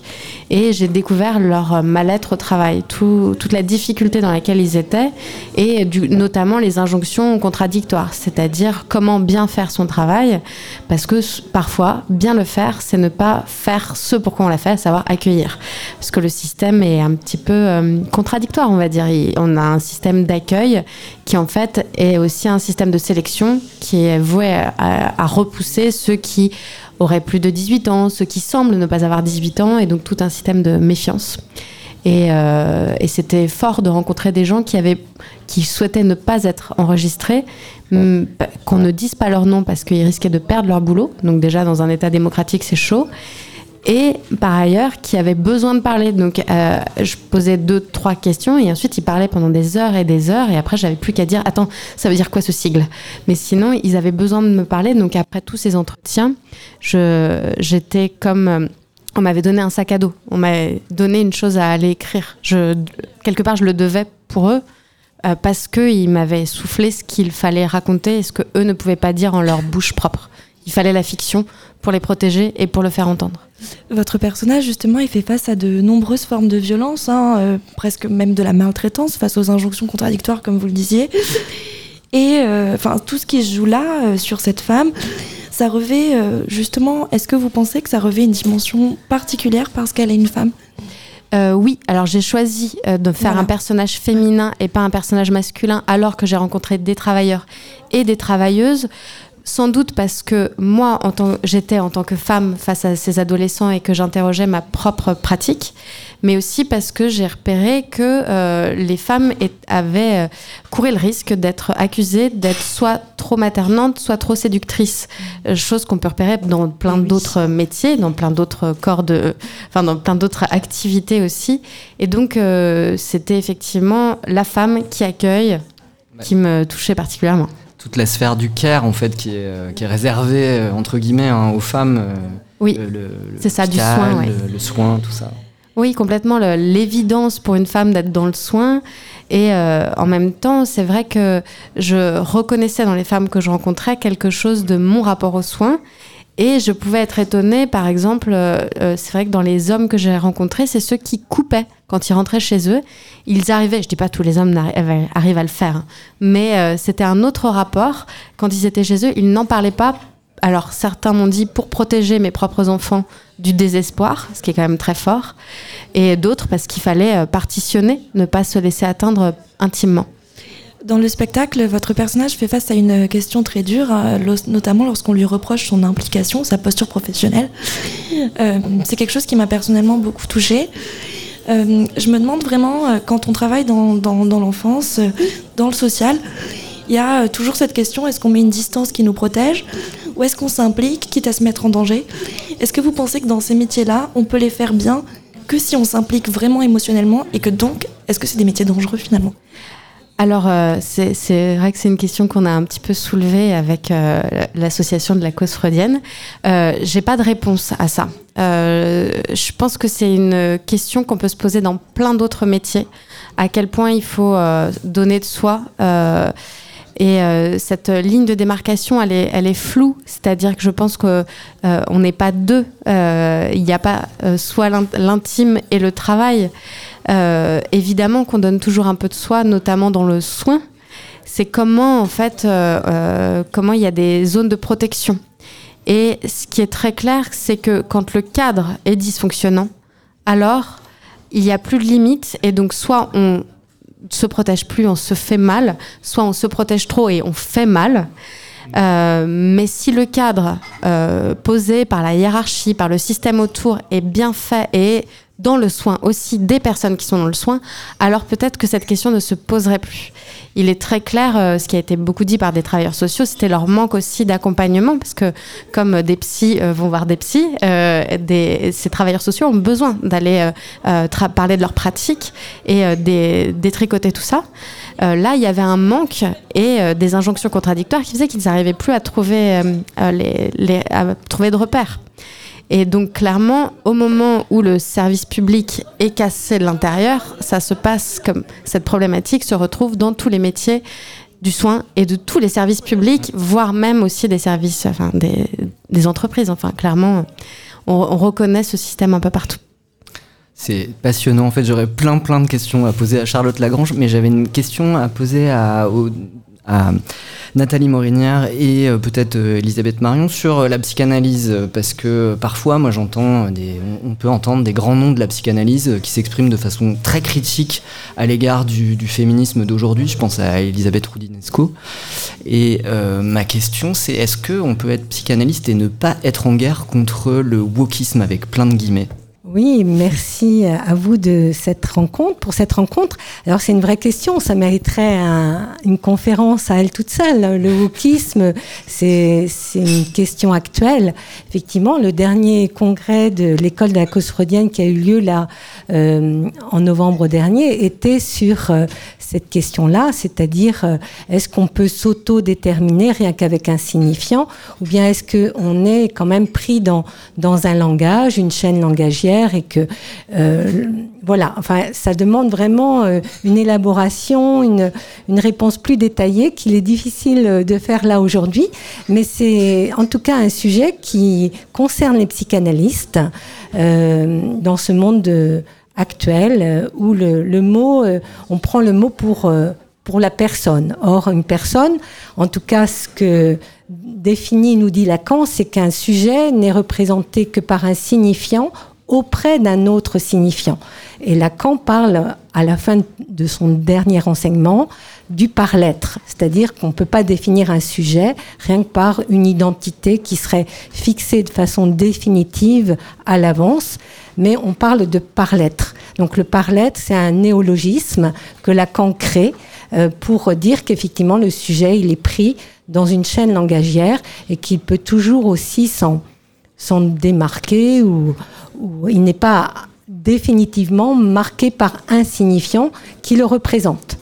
Et j'ai découvert leur euh, mal-être au travail, tout- toute la difficulté dans laquelle ils étaient, et notamment les injonctions contradictoires, c'est-à-dire comment bien faire son travail, parce que parfois, bien le faire, c'est ne pas faire ce pourquoi on l'a fait, à savoir accueillir. Parce que le système est un petit peu euh, contradictoire, on va dire. On a un système d'accueil qui en fait est aussi un système de sélection qui est voué à, repousser ceux qui auraient plus de 18 ans, ceux qui semblent ne pas avoir 18 ans, et donc tout un système de méfiance. Et, euh, et c'était fort de rencontrer des gens qui avaient, qui souhaitaient ne pas être enregistrés, qu'on ne dise pas leur nom parce qu'ils risquaient de perdre leur boulot. Donc déjà dans un État démocratique, c'est chaud. Et par ailleurs, qui avaient besoin de parler. Donc euh, je posais deux, trois questions et ensuite ils parlaient pendant des heures et des heures. Et après, j'avais plus qu'à dire Attends, ça veut dire quoi ce sigle? Mais sinon, ils avaient besoin de me parler. Donc après tous ces entretiens, j'étais comme. euh, on m'avait donné un sac à dos. On m'avait donné une chose à aller écrire. Quelque part, je le devais pour eux. euh, parce qu'ils m'avaient soufflé ce qu'il fallait raconter et ce que eux ne pouvaient pas dire en leur bouche propre. Il fallait la fiction pour les protéger et pour le faire entendre. Votre personnage, justement, il fait face à de nombreuses formes de violence, hein, euh, presque même de la maltraitance, face aux injonctions contradictoires, comme vous le disiez. Et euh, tout ce qui se joue là, euh, sur cette femme, ça revêt, justement, est-ce que vous pensez que ça revêt une dimension particulière parce qu'elle est une femme? Euh, oui, alors j'ai choisi euh, de faire Voilà. un personnage féminin et pas un personnage masculin alors que j'ai rencontré des travailleurs et des travailleuses. Sans doute parce que moi, en tant- j'étais en tant que femme face à ces adolescents et que j'interrogeais ma propre pratique, mais aussi parce que j'ai repéré que euh, les femmes est- avaient euh, couru le risque d'être accusées d'être soit trop maternantes, soit trop séductrices, Euh, chose qu'on peut repérer dans plein d'autres métiers, dans plein d'autres corps de, enfin dans plein d'autres activités aussi. Et donc euh, c'était effectivement la femme qui accueille qui me touchait particulièrement. Toute la sphère du care, en fait, qui est, euh, qui est réservée, euh, entre guillemets, hein, aux femmes. euh, Oui, c'est ça, du soin, ouais. le, le soin, tout ça. Oui, complètement. L'évidence pour une femme d'être dans le soin. Et euh, en même temps, c'est vrai que je reconnaissais dans les femmes que je rencontrais quelque chose de mon rapport aux soins. Et je pouvais être étonnée, par exemple, euh, euh, c'est vrai que dans les hommes que j'ai rencontrés, c'est ceux qui coupaient quand ils rentraient chez eux. Ils arrivaient, je dis pas tous les hommes arrivent à le faire, hein, mais euh, c'était un autre rapport. Quand ils étaient chez eux, ils n'en parlaient pas. Alors certains m'ont dit pour protéger mes propres enfants du désespoir, ce qui est quand même très fort, et d'autres parce qu'il fallait euh, partitionner, ne pas se laisser atteindre intimement. Dans le spectacle, votre personnage fait face à une question très dure, euh, notamment lorsqu'on lui reproche son implication, sa posture professionnelle. Euh, c'est quelque chose qui m'a personnellement beaucoup touchée. Euh, je me demande vraiment, quand on travaille dans, l'enfance, dans le social, il y a toujours cette question, est-ce qu'on met une distance qui nous protège ou est-ce qu'on s'implique, quitte à se mettre en danger? Est-ce que vous pensez que dans ces métiers-là, on peut les faire bien que si on s'implique vraiment émotionnellement et que donc, est-ce que c'est des métiers dangereux finalement? Alors, euh, c'est vrai que c'est une question qu'on a un petit peu soulevée avec euh, l'association de la cause freudienne. Euh, J'ai pas de réponse à ça. Euh, je pense que c'est une question qu'on peut se poser dans plein d'autres métiers. À quel point il faut euh, donner de soi. Et euh, cette ligne de démarcation, elle est, floue. C'est-à-dire que je pense que euh, n'est pas deux. Euh, Il n'y a pas soit l'in- l'intime et le travail. Évidemment qu'on donne toujours un peu de soi, notamment dans le soin. C'est comment en fait, comment il y a des zones de protection. Et ce qui est très clair, c'est que quand le cadre est dysfonctionnant, alors il n'y a plus de limites et donc soit on se protège plus, on se fait mal, soit on se protège trop et on fait mal. Euh, mais si le cadre euh, posé par la hiérarchie, par le système autour est bien fait et dans le soin aussi des personnes qui sont dans le soin, alors peut-être que cette question ne se poserait plus. Il est très clair, euh, ce qui a été beaucoup dit par des travailleurs sociaux, c'était leur manque aussi d'accompagnement, parce que comme des psys euh, vont voir des psys, euh, ces travailleurs sociaux ont besoin d'aller parler de leurs pratiques et des- détricoter tout ça. Là, il y avait un manque et des injonctions contradictoires qui faisaient qu'ils n'arrivaient plus à trouver de repères. Et donc clairement, au moment où le service public est cassé de l'intérieur, ça se passe comme cette problématique se retrouve dans tous les métiers du soin et de tous les services publics, voire même aussi des services, enfin des, entreprises. Enfin, clairement, on, on reconnaît ce système un peu partout. C'est passionnant. En fait, j'aurais plein, plein de questions à poser à Charlotte Lagrange, mais j'avais une question à poser à Nathalie Morinière et euh, peut-être euh, Elisabeth Marion sur euh, la psychanalyse, parce que parfois, moi, j'entends des, on, peut entendre des grands noms de la psychanalyse qui s'expriment de façon très critique à l'égard du, féminisme d'aujourd'hui. Je pense à Elisabeth Roudinesco. Et ma question, c'est est-ce que on peut être psychanalyste et ne pas être en guerre contre le wokisme avec plein de guillemets? Oui, merci à vous de cette rencontre, pour cette rencontre. Alors c'est une vraie question, ça mériterait un- une conférence à elle toute seule. Le wokisme, c'est c'est une question actuelle. Effectivement, le dernier congrès de l'école de la cause freudienne qui a eu lieu là euh, en novembre dernier était sur euh, cette question-là, c'est-à-dire euh, est-ce qu'on peut s'auto-déterminer rien qu'avec un signifiant, ou bien est-ce qu'on est quand même pris dans, dans un langage, une chaîne langagière, et que euh, voilà, enfin, ça demande vraiment euh, une élaboration, une, réponse plus détaillée qu'il est difficile de faire là aujourd'hui, mais c'est en tout cas un sujet qui concerne les psychanalystes euh, dans ce monde de- actuel euh, où le, mot, euh, on prend le mot pour, euh, pour la personne. Or, une personne, en tout cas, ce que définit, nous dit Lacan, c'est qu'un sujet n'est représenté que par un signifiant auprès d'un autre signifiant. Et Lacan parle à la fin de son dernier enseignement du par-l'être, c'est-à-dire qu'on ne peut pas définir un sujet rien que par une identité qui serait fixée de façon définitive à l'avance, mais on parle de par-l'être. Donc le par-l'être, c'est un néologisme que Lacan crée euh, pour dire qu'effectivement le sujet, il est pris dans une chaîne langagière et qu'il peut toujours aussi s'en s'en démarquer ou, il n'est pas définitivement marqué par un signifiant qui le représente.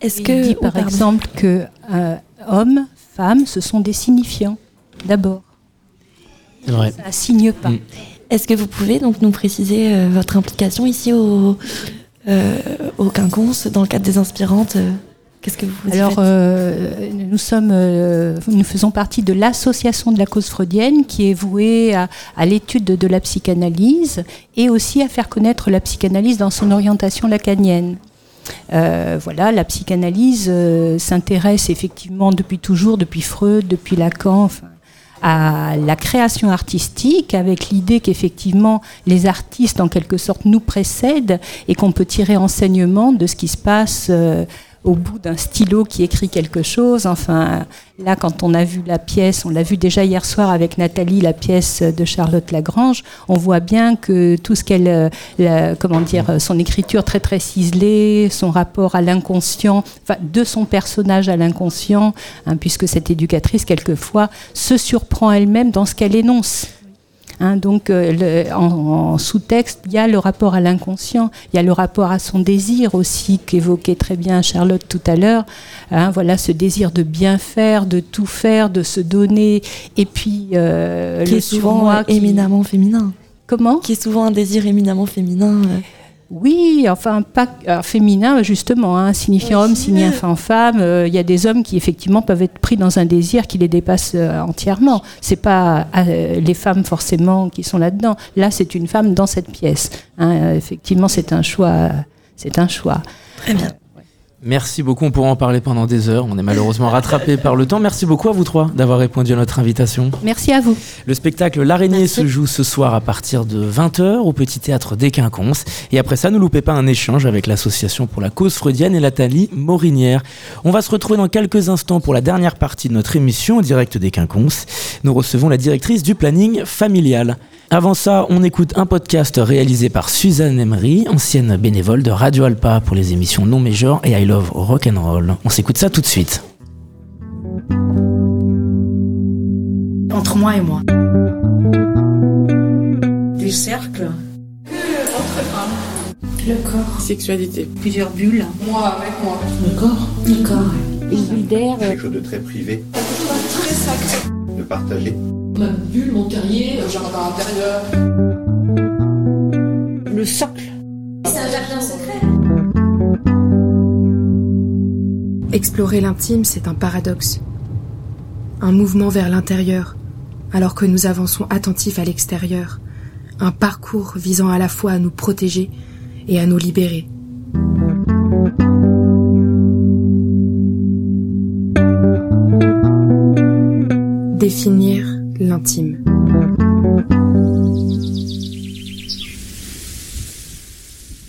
Est-ce que dit oh, par exemple que euh, homme, femme, ce sont des signifiants d'abord? Ça signe pas. Mm. Est-ce que vous pouvez donc nous préciser euh, votre implication ici au, euh, au Quinconce dans le cadre des inspirantes euh, Qu'est-ce que vous y Alors, euh, nous sommes, euh, nous faisons partie de l'association de la cause freudienne qui est vouée à, à l'étude de, de la psychanalyse et aussi à faire connaître la psychanalyse dans son orientation lacanienne. Euh, voilà, la psychanalyse s'intéresse effectivement depuis toujours, depuis Freud, depuis Lacan, enfin, à la création artistique, avec l'idée qu'effectivement les artistes en quelque sorte nous précèdent et qu'on peut tirer enseignement de ce qui se passe au bout d'un stylo qui écrit quelque chose. Enfin, là, quand on a vu la pièce, on l'a vu déjà hier soir avec Nathalie, la pièce de Charlotte Lagrange, on voit bien que tout ce qu'elle, euh, comment dire, son écriture très très ciselée, son rapport à l'inconscient, enfin, de son personnage à l'inconscient, hein, puisque cette éducatrice, quelquefois, se surprend elle-même dans ce qu'elle énonce. Hein, donc, euh, le- en, en sous-texte, il y a le rapport à l'inconscient, il y a le rapport à son désir aussi, qu'évoquait très bien Charlotte tout à l'heure. Hein, voilà, ce désir de bien faire, de tout faire, de se donner, et puis euh, qui le est souvent surmoi euh, qui- éminemment féminin. Comment? Qui est souvent un désir éminemment féminin. euh. Oui, enfin, pas alors, féminin, justement, hein, signifiant homme, signifiant femme. euh, Il y a des hommes qui, effectivement, peuvent être pris dans un désir qui les dépasse euh, entièrement. C'est pas euh, les femmes, forcément, qui sont là-dedans. Là, c'est une femme dans cette pièce. hein. Euh, effectivement, c'est un choix. C'est un choix. Très bien. Merci beaucoup, on pourra en parler pendant des heures. On est malheureusement rattrapé par le temps. Merci beaucoup à vous trois d'avoir répondu à notre invitation. Merci à vous. Le spectacle L'araignée se joue ce soir à partir de 20h au Petit Théâtre des Quinconces. Et après ça, ne loupez pas un échange avec l'Association pour la cause freudienne et Nathalie Morinière. On va se retrouver dans quelques instants pour la dernière partie de notre émission en direct des Quinconces. Nous recevons la directrice du planning familial. Avant ça, on écoute un podcast réalisé par Suzanne Emery, ancienne bénévole de Radio Alpa pour les émissions Non Major et I Love Rock'n'Roll. On s'écoute ça tout de suite. Entre moi et moi. Des cercles. Entre femmes. Le corps. Sexualité. Plusieurs bulles. Moi avec moi. Le corps. Le corps. Une bulle d'air. Quelque chose de très privé, Très sacré. de partager. Ma bulle, mon terrier, le jardin intérieur. Le socle. Explorer l'intime, c'est un paradoxe. Un mouvement vers l'intérieur, alors que nous avançons attentifs à l'extérieur. Un parcours visant à la fois à nous protéger et à nous libérer. Définir l'intime.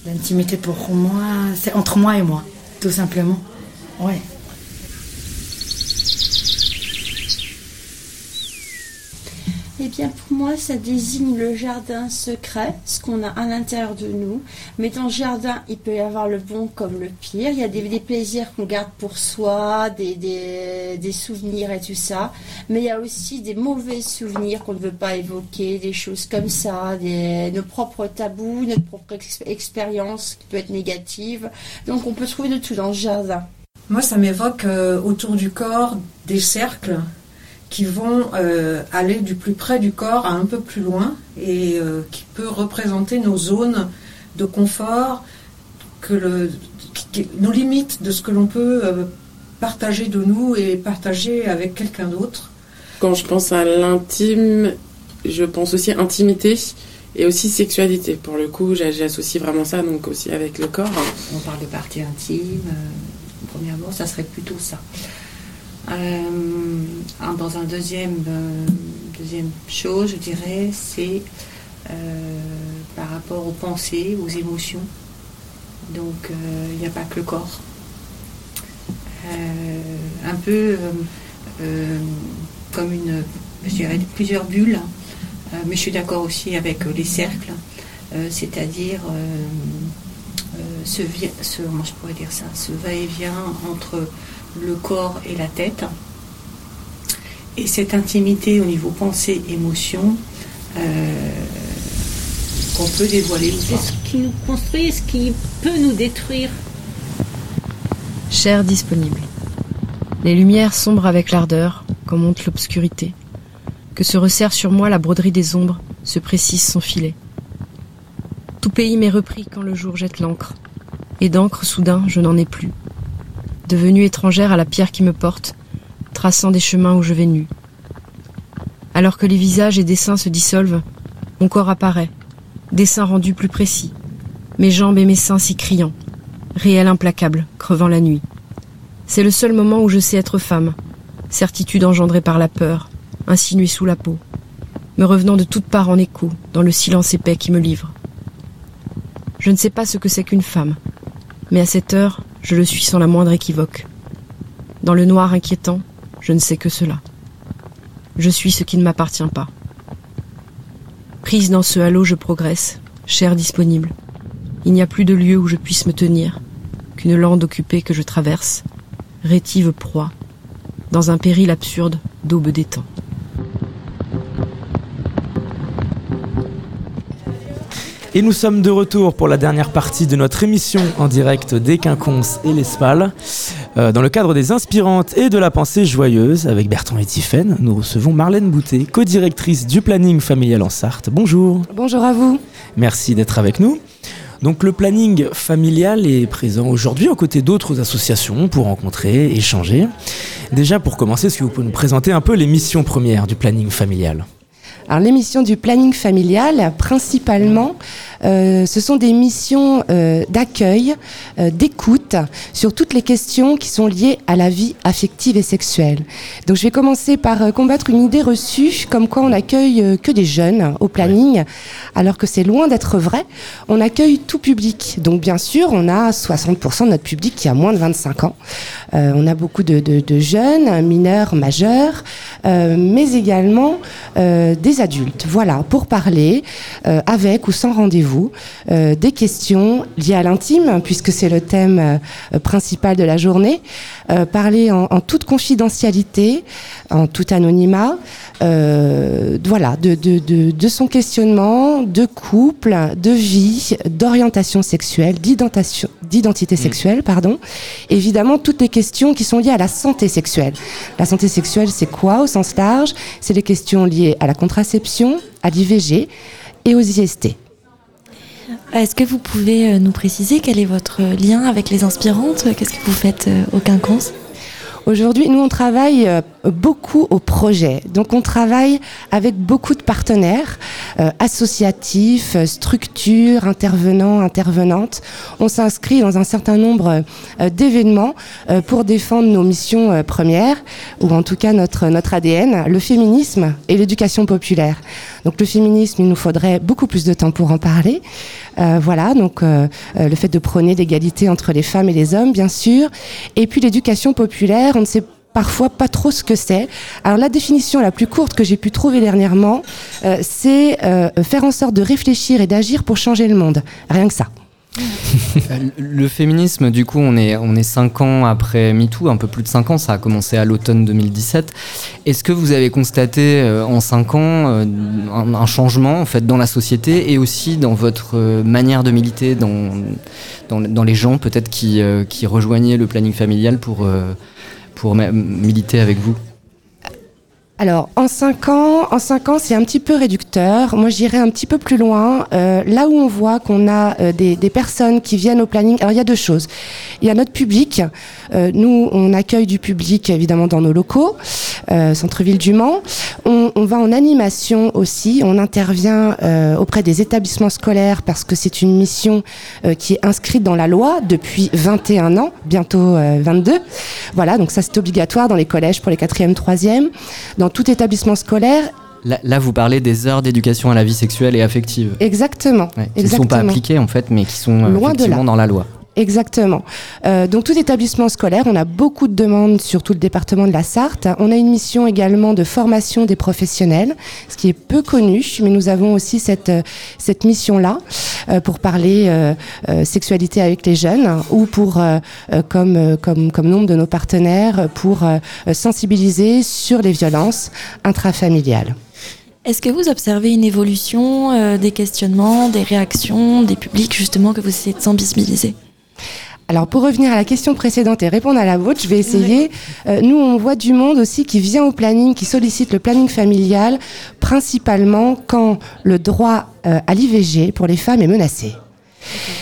L'intimité pour moi, c'est entre moi et moi, tout simplement. Ouais. Eh bien, pour moi, ça désigne le jardin secret, ce qu'on a à l'intérieur de nous. Mais dans le jardin, il peut y avoir le bon comme le pire. Il y a des, plaisirs qu'on garde pour soi, des, des, des souvenirs et tout ça. Mais il y a aussi des mauvais souvenirs qu'on ne veut pas évoquer, des choses comme ça, nos propres tabous, notre propre ex- expérience qui peut être négative. Donc, on peut trouver de tout dans le jardin. Moi, ça m'évoque euh, autour du corps des cercles qui vont euh, aller du plus près du corps à un peu plus loin et euh, qui peut représenter nos zones de confort, que le, qui- qui- nos limites de ce que l'on peut euh, partager de nous et partager avec quelqu'un d'autre. Quand je pense à l'intime, je pense aussi intimité et aussi sexualité. Pour le coup, j'associe vraiment ça donc aussi avec le corps. On parle de partie intime. Premièrement, ça serait plutôt ça. Euh, dans un deuxième, euh, deuxième chose, je dirais, c'est euh, par rapport aux pensées, aux émotions. Donc, il n'y a pas que le corps. Un peu comme une, plusieurs bulles. Euh, mais je suis d'accord aussi avec les cercles, c'est-à-dire ce, ce, comment je pourrais dire ça, ce va-et-vient entre le corps et la tête. Et cette intimité au niveau pensée, émotion, euh, qu'on peut dévoiler ou pas. Ce qui nous construit et ce qui peut nous détruire? Chair disponible. Les lumières sombrent avec l'ardeur, quand monte l'obscurité. Que se resserre sur moi la broderie des ombres, se précise son filet. Tout pays m'est repris quand le jour jette l'encre. Et d'encre, soudain, je n'en ai plus. Devenue étrangère à la pierre qui me porte, traçant des chemins où je vais nu. Alors que les visages et dessins se dissolvent, mon corps apparaît, dessin rendu plus précis, mes jambes et mes seins si criants, réel implacable, crevant la nuit. C'est le seul moment où je sais être femme, certitude engendrée par la peur, insinuée sous la peau, me revenant de toutes parts en écho dans le silence épais qui me livre. Je ne sais pas ce que c'est qu'une femme, mais à cette heure, je le suis sans la moindre équivoque. Dans le noir inquiétant, je ne sais que cela. Je suis ce qui ne m'appartient pas. Prise dans ce halo, je progresse, chair disponible. Il n'y a plus de lieu où je puisse me tenir, qu'une lande occupée que je traverse, rétive proie, dans un péril absurde d'aube des temps. Et nous sommes de retour pour la dernière partie de notre émission en direct des Quinconces et l'Espal. Euh, dans le cadre des Inspirantes et de la Pensée Joyeuse, avec Bertrand et Tiffaine, nous recevons Marlène Boutet, co-directrice du planning familial en Sarthe. Bonjour. Bonjour à vous. Merci d'être avec nous. Donc le planning familial est présent aujourd'hui aux côtés d'autres associations pour rencontrer, échanger. Déjà pour commencer, est-ce que vous pouvez nous présenter un peu les missions premières du planning familial? Alors les missions du planning familial, principalement, euh, ce sont des missions euh, d'accueil, euh, d'écoute sur toutes les questions qui sont liées à la vie affective et sexuelle. Donc je vais commencer par combattre une idée reçue comme quoi on accueille que des jeunes au planning, alors que c'est loin d'être vrai. On accueille tout public. Donc bien sûr, on a 60% de notre public qui a moins de 25 ans. on a beaucoup de, de, jeunes, mineurs, majeurs, mais également des adultes. Voilà, pour parler avec ou sans rendez-vous euh, des questions liées à l'intime, puisque c'est le thème euh, principal de la journée. parler en, toute confidentialité, en tout anonymat, voilà, de, de, son questionnement, de couple, de vie, d'orientation sexuelle, d'identité mmh. sexuelle, pardon. Évidemment, toutes les questions qui sont liées à la santé sexuelle. La santé sexuelle, c'est quoi au sens large? C'est les questions liées à la contraception à l'IVG et aux IST. Est-ce que vous pouvez euh, nous préciser quel est votre lien avec les inspirantes? Qu'est-ce que vous faites euh, au Quinconce? Aujourd'hui, nous, on travaille euh, beaucoup au projet. Donc, on travaille avec beaucoup de partenaires associatifs, structures, intervenants, intervenantes. On s'inscrit dans un certain nombre d'événements pour défendre nos missions premières, ou en tout cas notre, notre ADN, le féminisme et l'éducation populaire. Donc, le féminisme, il nous faudrait beaucoup plus de temps pour en parler. Voilà, donc le fait de prôner l'égalité entre les femmes et les hommes, bien sûr. Et puis l'éducation populaire, on ne sait parfois pas trop ce que c'est. Alors la définition la plus courte que j'ai pu trouver dernièrement, euh, c'est euh, faire en sorte de réfléchir et d'agir pour changer le monde. Rien que ça. Le féminisme, du coup, on est, on est cinq ans après MeToo, un peu plus de cinq ans, ça a commencé à l'automne 2017. Est-ce que vous avez constaté euh, en cinq ans un, changement en fait dans la société et aussi dans votre manière de militer, dans, dans, les gens peut-être qui, qui rejoignaient le planning familial pour pour militer avec vous? Alors, en cinq ans, en cinq ans, c'est un petit peu réducteur. Moi, j'irais un petit peu plus loin. Euh, là où on voit qu'on a euh, des, des, personnes qui viennent au planning. Alors, il y a deux choses. Il y a notre public. Euh, nous, on accueille du public évidemment dans nos locaux, euh, centre-ville du Mans. On, on, va en animation aussi. On intervient euh, auprès des établissements scolaires parce que c'est une mission qui est inscrite dans la loi depuis 21 ans, bientôt 22. Voilà, donc ça c'est obligatoire dans les collèges pour les quatrièmes, troisièmes. Tout établissement scolaire. Là, vous parlez des heures d'éducation à la vie sexuelle et affective. Exactement. qui ne sont pas appliquées en fait, mais qui sont Loin effectivement dans la loi. Exactement. Euh, donc tout établissement scolaire, on a beaucoup de demandes sur tout le département de la Sarthe. On a une mission également de formation des professionnels, ce qui est peu connu, mais nous avons aussi cette, euh, cette mission-là euh, pour parler euh, euh, sexualité avec les jeunes ou pour, comme, comme, comme nombre de nos partenaires, pour sensibiliser sur les violences intrafamiliales. Est-ce que vous observez une évolution des questionnements, des réactions, des publics justement que vous essayez de sensibiliser alors pour revenir à la question précédente et répondre à la vôtre, je vais essayer. Euh, nous, on voit du monde aussi qui vient au planning, qui sollicite le planning familial, principalement quand le droit euh, à l'IVG pour les femmes est menacé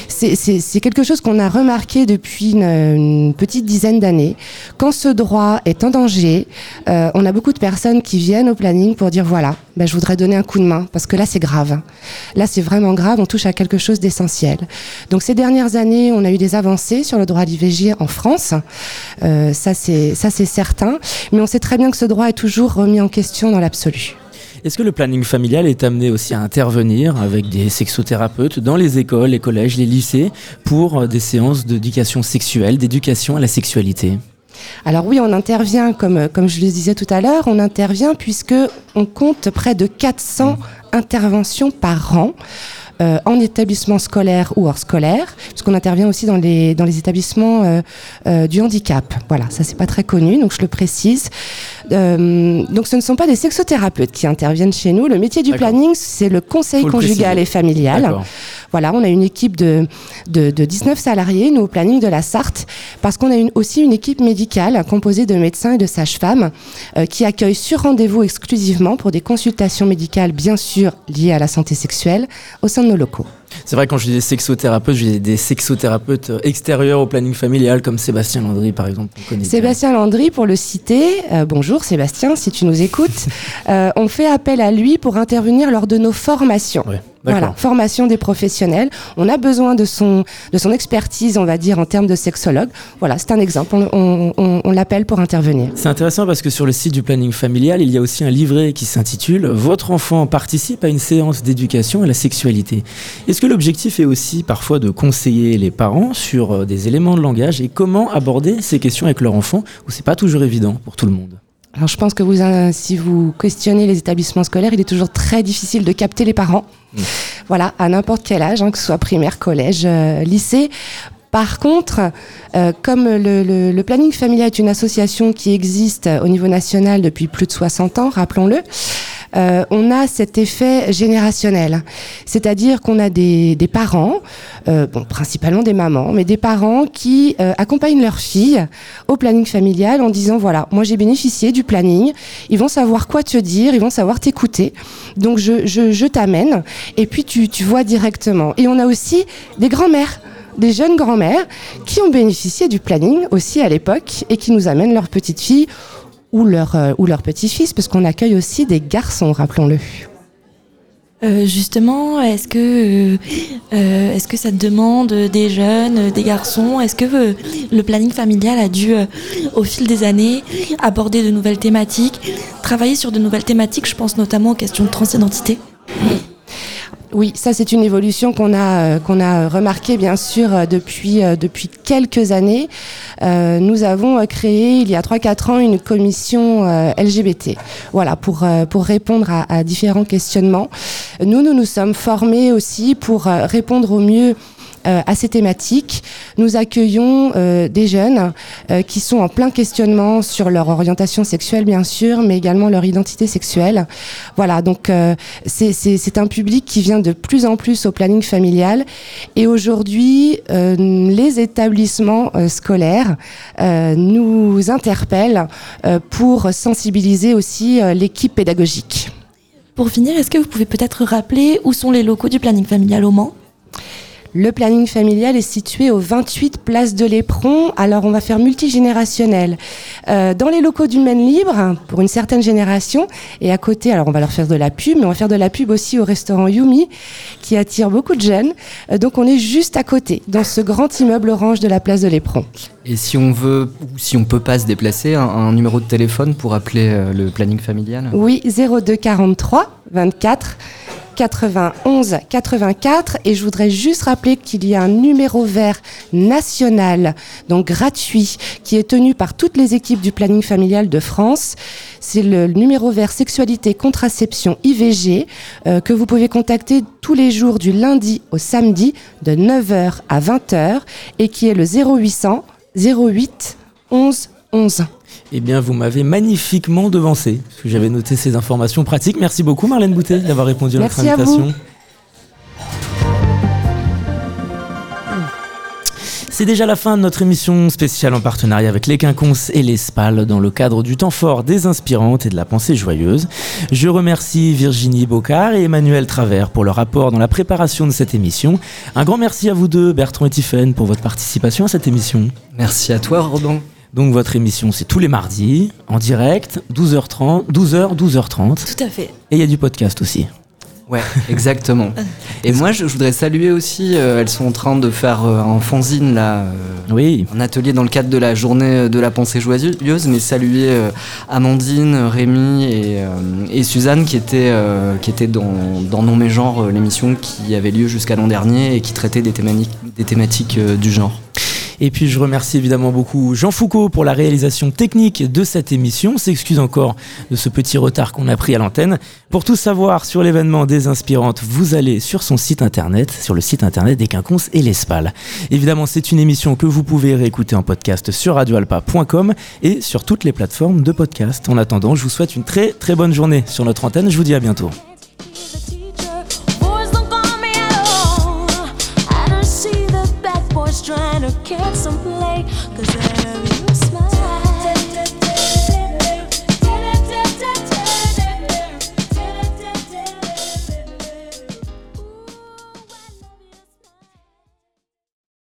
c'est quelque chose qu'on a remarqué depuis une, petite dizaine d'années. Quand ce droit est en danger, euh, on a beaucoup de personnes qui viennent au planning pour dire voilà, ben, je voudrais donner un coup de main parce que là c'est grave. Là c'est vraiment grave, on touche à quelque chose d'essentiel. Donc ces dernières années, on a eu des avancées sur le droit à l'IVG en France. Euh, ça c'est ça c'est certain, mais on sait très bien que ce droit est toujours remis en question dans l'absolu. Est-ce que le planning familial est amené aussi à intervenir avec des sexothérapeutes dans les écoles, les collèges, les lycées pour euh, des séances d'éducation sexuelle, d'éducation à la sexualité? Alors oui, on intervient, comme, comme je le disais tout à l'heure, on intervient puisque on compte près de 400 interventions par an. Euh, en établissement scolaire ou hors scolaire, puisqu'on intervient aussi dans les, dans les établissements euh, euh, du handicap. Voilà, ça c'est pas très connu, donc je le précise. Donc ce ne sont pas des sexothérapeutes qui interviennent chez nous. Le métier du planning, c'est le conseil conjugal et familial. Voilà, on a une équipe de, de, 19 salariés, nous, au planning de la Sarthe, parce qu'on a une, aussi une équipe médicale composée de médecins et de sages-femmes euh, qui accueillent sur rendez-vous exclusivement pour des consultations médicales, bien sûr, liées à la santé sexuelle, au sein de nos locaux. C'est vrai, quand je disais sexothérapeute, je disais des sexothérapeutes extérieurs au planning familial, comme Sébastien Landry, par exemple. Sébastien Landry, pour le citer, euh, bonjour Sébastien, si tu nous écoutes, euh, on fait appel à lui pour intervenir lors de nos formations. Voilà, formation des professionnels. On a besoin de son, de son expertise, on va dire, en termes de sexologue. Voilà, c'est un exemple. On, on l'appelle pour intervenir. C'est intéressant parce que sur le site du planning familial, il y a aussi un livret qui s'intitule Votre enfant participe à une séance d'éducation à la sexualité. Est-ce que l'objectif est aussi parfois de conseiller les parents sur euh, des éléments de langage et comment aborder ces questions avec leur enfant où c'est pas toujours évident pour tout le monde? Alors je pense que vous, euh, si vous questionnez les établissements scolaires, il est toujours très difficile de capter les parents. Mmh. Voilà, à n'importe quel âge, hein, que ce soit primaire, collège, euh, lycée. Par contre, comme le, le, planning familial est une association qui existe au niveau national depuis plus de 60 ans, rappelons-le, euh, on a cet effet générationnel. C'est-à-dire qu'on a des, parents, euh, bon, principalement des mamans, mais des parents qui euh, accompagnent leurs filles au planning familial en disant, voilà, moi j'ai bénéficié du planning, ils vont savoir quoi te dire, ils vont savoir t'écouter, donc je, t'amène, et puis tu, tu vois directement. Et on a aussi des grands-mères des jeunes grands-mères qui ont bénéficié du planning aussi à l'époque et qui nous amènent leurs petites filles ou leur, euh, ou leur petit-fils, parce qu'on accueille aussi des garçons, rappelons-le. Euh, justement, est-ce que, euh, est-ce que ça demande des jeunes, des garçons? Est-ce que le planning familial a dû, au fil des années, aborder de nouvelles thématiques, travailler sur de nouvelles thématiques? Je pense notamment aux questions de transidentité. Oui, ça c'est une évolution qu'on a euh, qu'on a remarqué bien sûr euh, depuis euh, depuis quelques années. nous avons créé il y a 3-4 ans une commission LGBT. Voilà pour pour répondre à, à, différents questionnements. Nous nous nous sommes formés aussi pour répondre au mieux à ces thématiques. Nous accueillons euh, des jeunes euh, qui sont en plein questionnement sur leur orientation sexuelle, bien sûr, mais également leur identité sexuelle. Voilà, donc c'est un public qui vient de plus en plus au planning familial. Et aujourd'hui, les établissements scolaires nous interpellent pour sensibiliser aussi l'équipe pédagogique. Pour finir, est-ce que vous pouvez peut-être rappeler où sont les locaux du planning familial au Mans? Le planning familial est situé au 28 place de l'Éperon. Alors on va faire multigénérationnel. Euh, dans les locaux du Maine Libre, pour une certaine génération, et à côté, alors on va leur faire de la pub, mais on va faire de la pub aussi au restaurant Yumi, qui attire beaucoup de jeunes. Euh, donc on est juste à côté, dans ce grand immeuble orange de la place de l'Éperon. Et si on veut, ou si on peut pas se déplacer, un, numéro de téléphone pour appeler euh, le planning familial? Oui, 02 43 24 91 84 et je voudrais juste rappeler qu'il y a un numéro vert national, donc gratuit, qui est tenu par toutes les équipes du planning familial de France. C'est le numéro vert sexualité contraception IVG euh, que vous pouvez contacter tous les jours du lundi au samedi de 9h à 20h et qui est le 0800 08 11 11. Eh bien, vous m'avez magnifiquement devancé, j'avais noté ces informations pratiques. Merci beaucoup, Marlène Boutet, d'avoir répondu à notre invitation. C'est déjà la fin de notre émission spéciale en partenariat avec les Quinconces et les SPAL dans le cadre du temps fort des inspirantes et de la pensée joyeuse. Je remercie Virginie Bocard et Emmanuel Travers pour leur apport dans la préparation de cette émission. Un grand merci à vous deux, Bertrand et Tiffaine, pour votre participation à cette émission. Merci à toi, Robin. Donc votre émission, c'est tous les mardis, en direct, 12h30, 12h, 12h30. Tout à fait. Et il y a du podcast aussi. Ouais, exactement. Et moi, je, je voudrais saluer aussi, euh, elles sont en train de faire euh, un fanzine, là, euh, oui. un atelier dans le cadre de la journée de la pensée joyeuse, mais saluer euh, Amandine, Rémi et, euh, et Suzanne qui étaient, euh, qui étaient dans, dans Non Mais Genre, euh, l'émission qui avait lieu jusqu'à l'an dernier et qui traitait des thématiques, des thématiques euh, du genre. Et puis je remercie évidemment beaucoup Jean Foucault pour la réalisation technique de cette émission. S'excuse encore de ce petit retard qu'on a pris à l'antenne. Pour tout savoir sur l'événement des inspirantes, vous allez sur son site internet, sur le site internet des Quinconces et l'Espal. Évidemment, c'est une émission que vous pouvez réécouter en podcast sur radioalpa.com et sur toutes les plateformes de podcast. En attendant, je vous souhaite une très très bonne journée sur notre antenne. Je vous dis à bientôt. All. I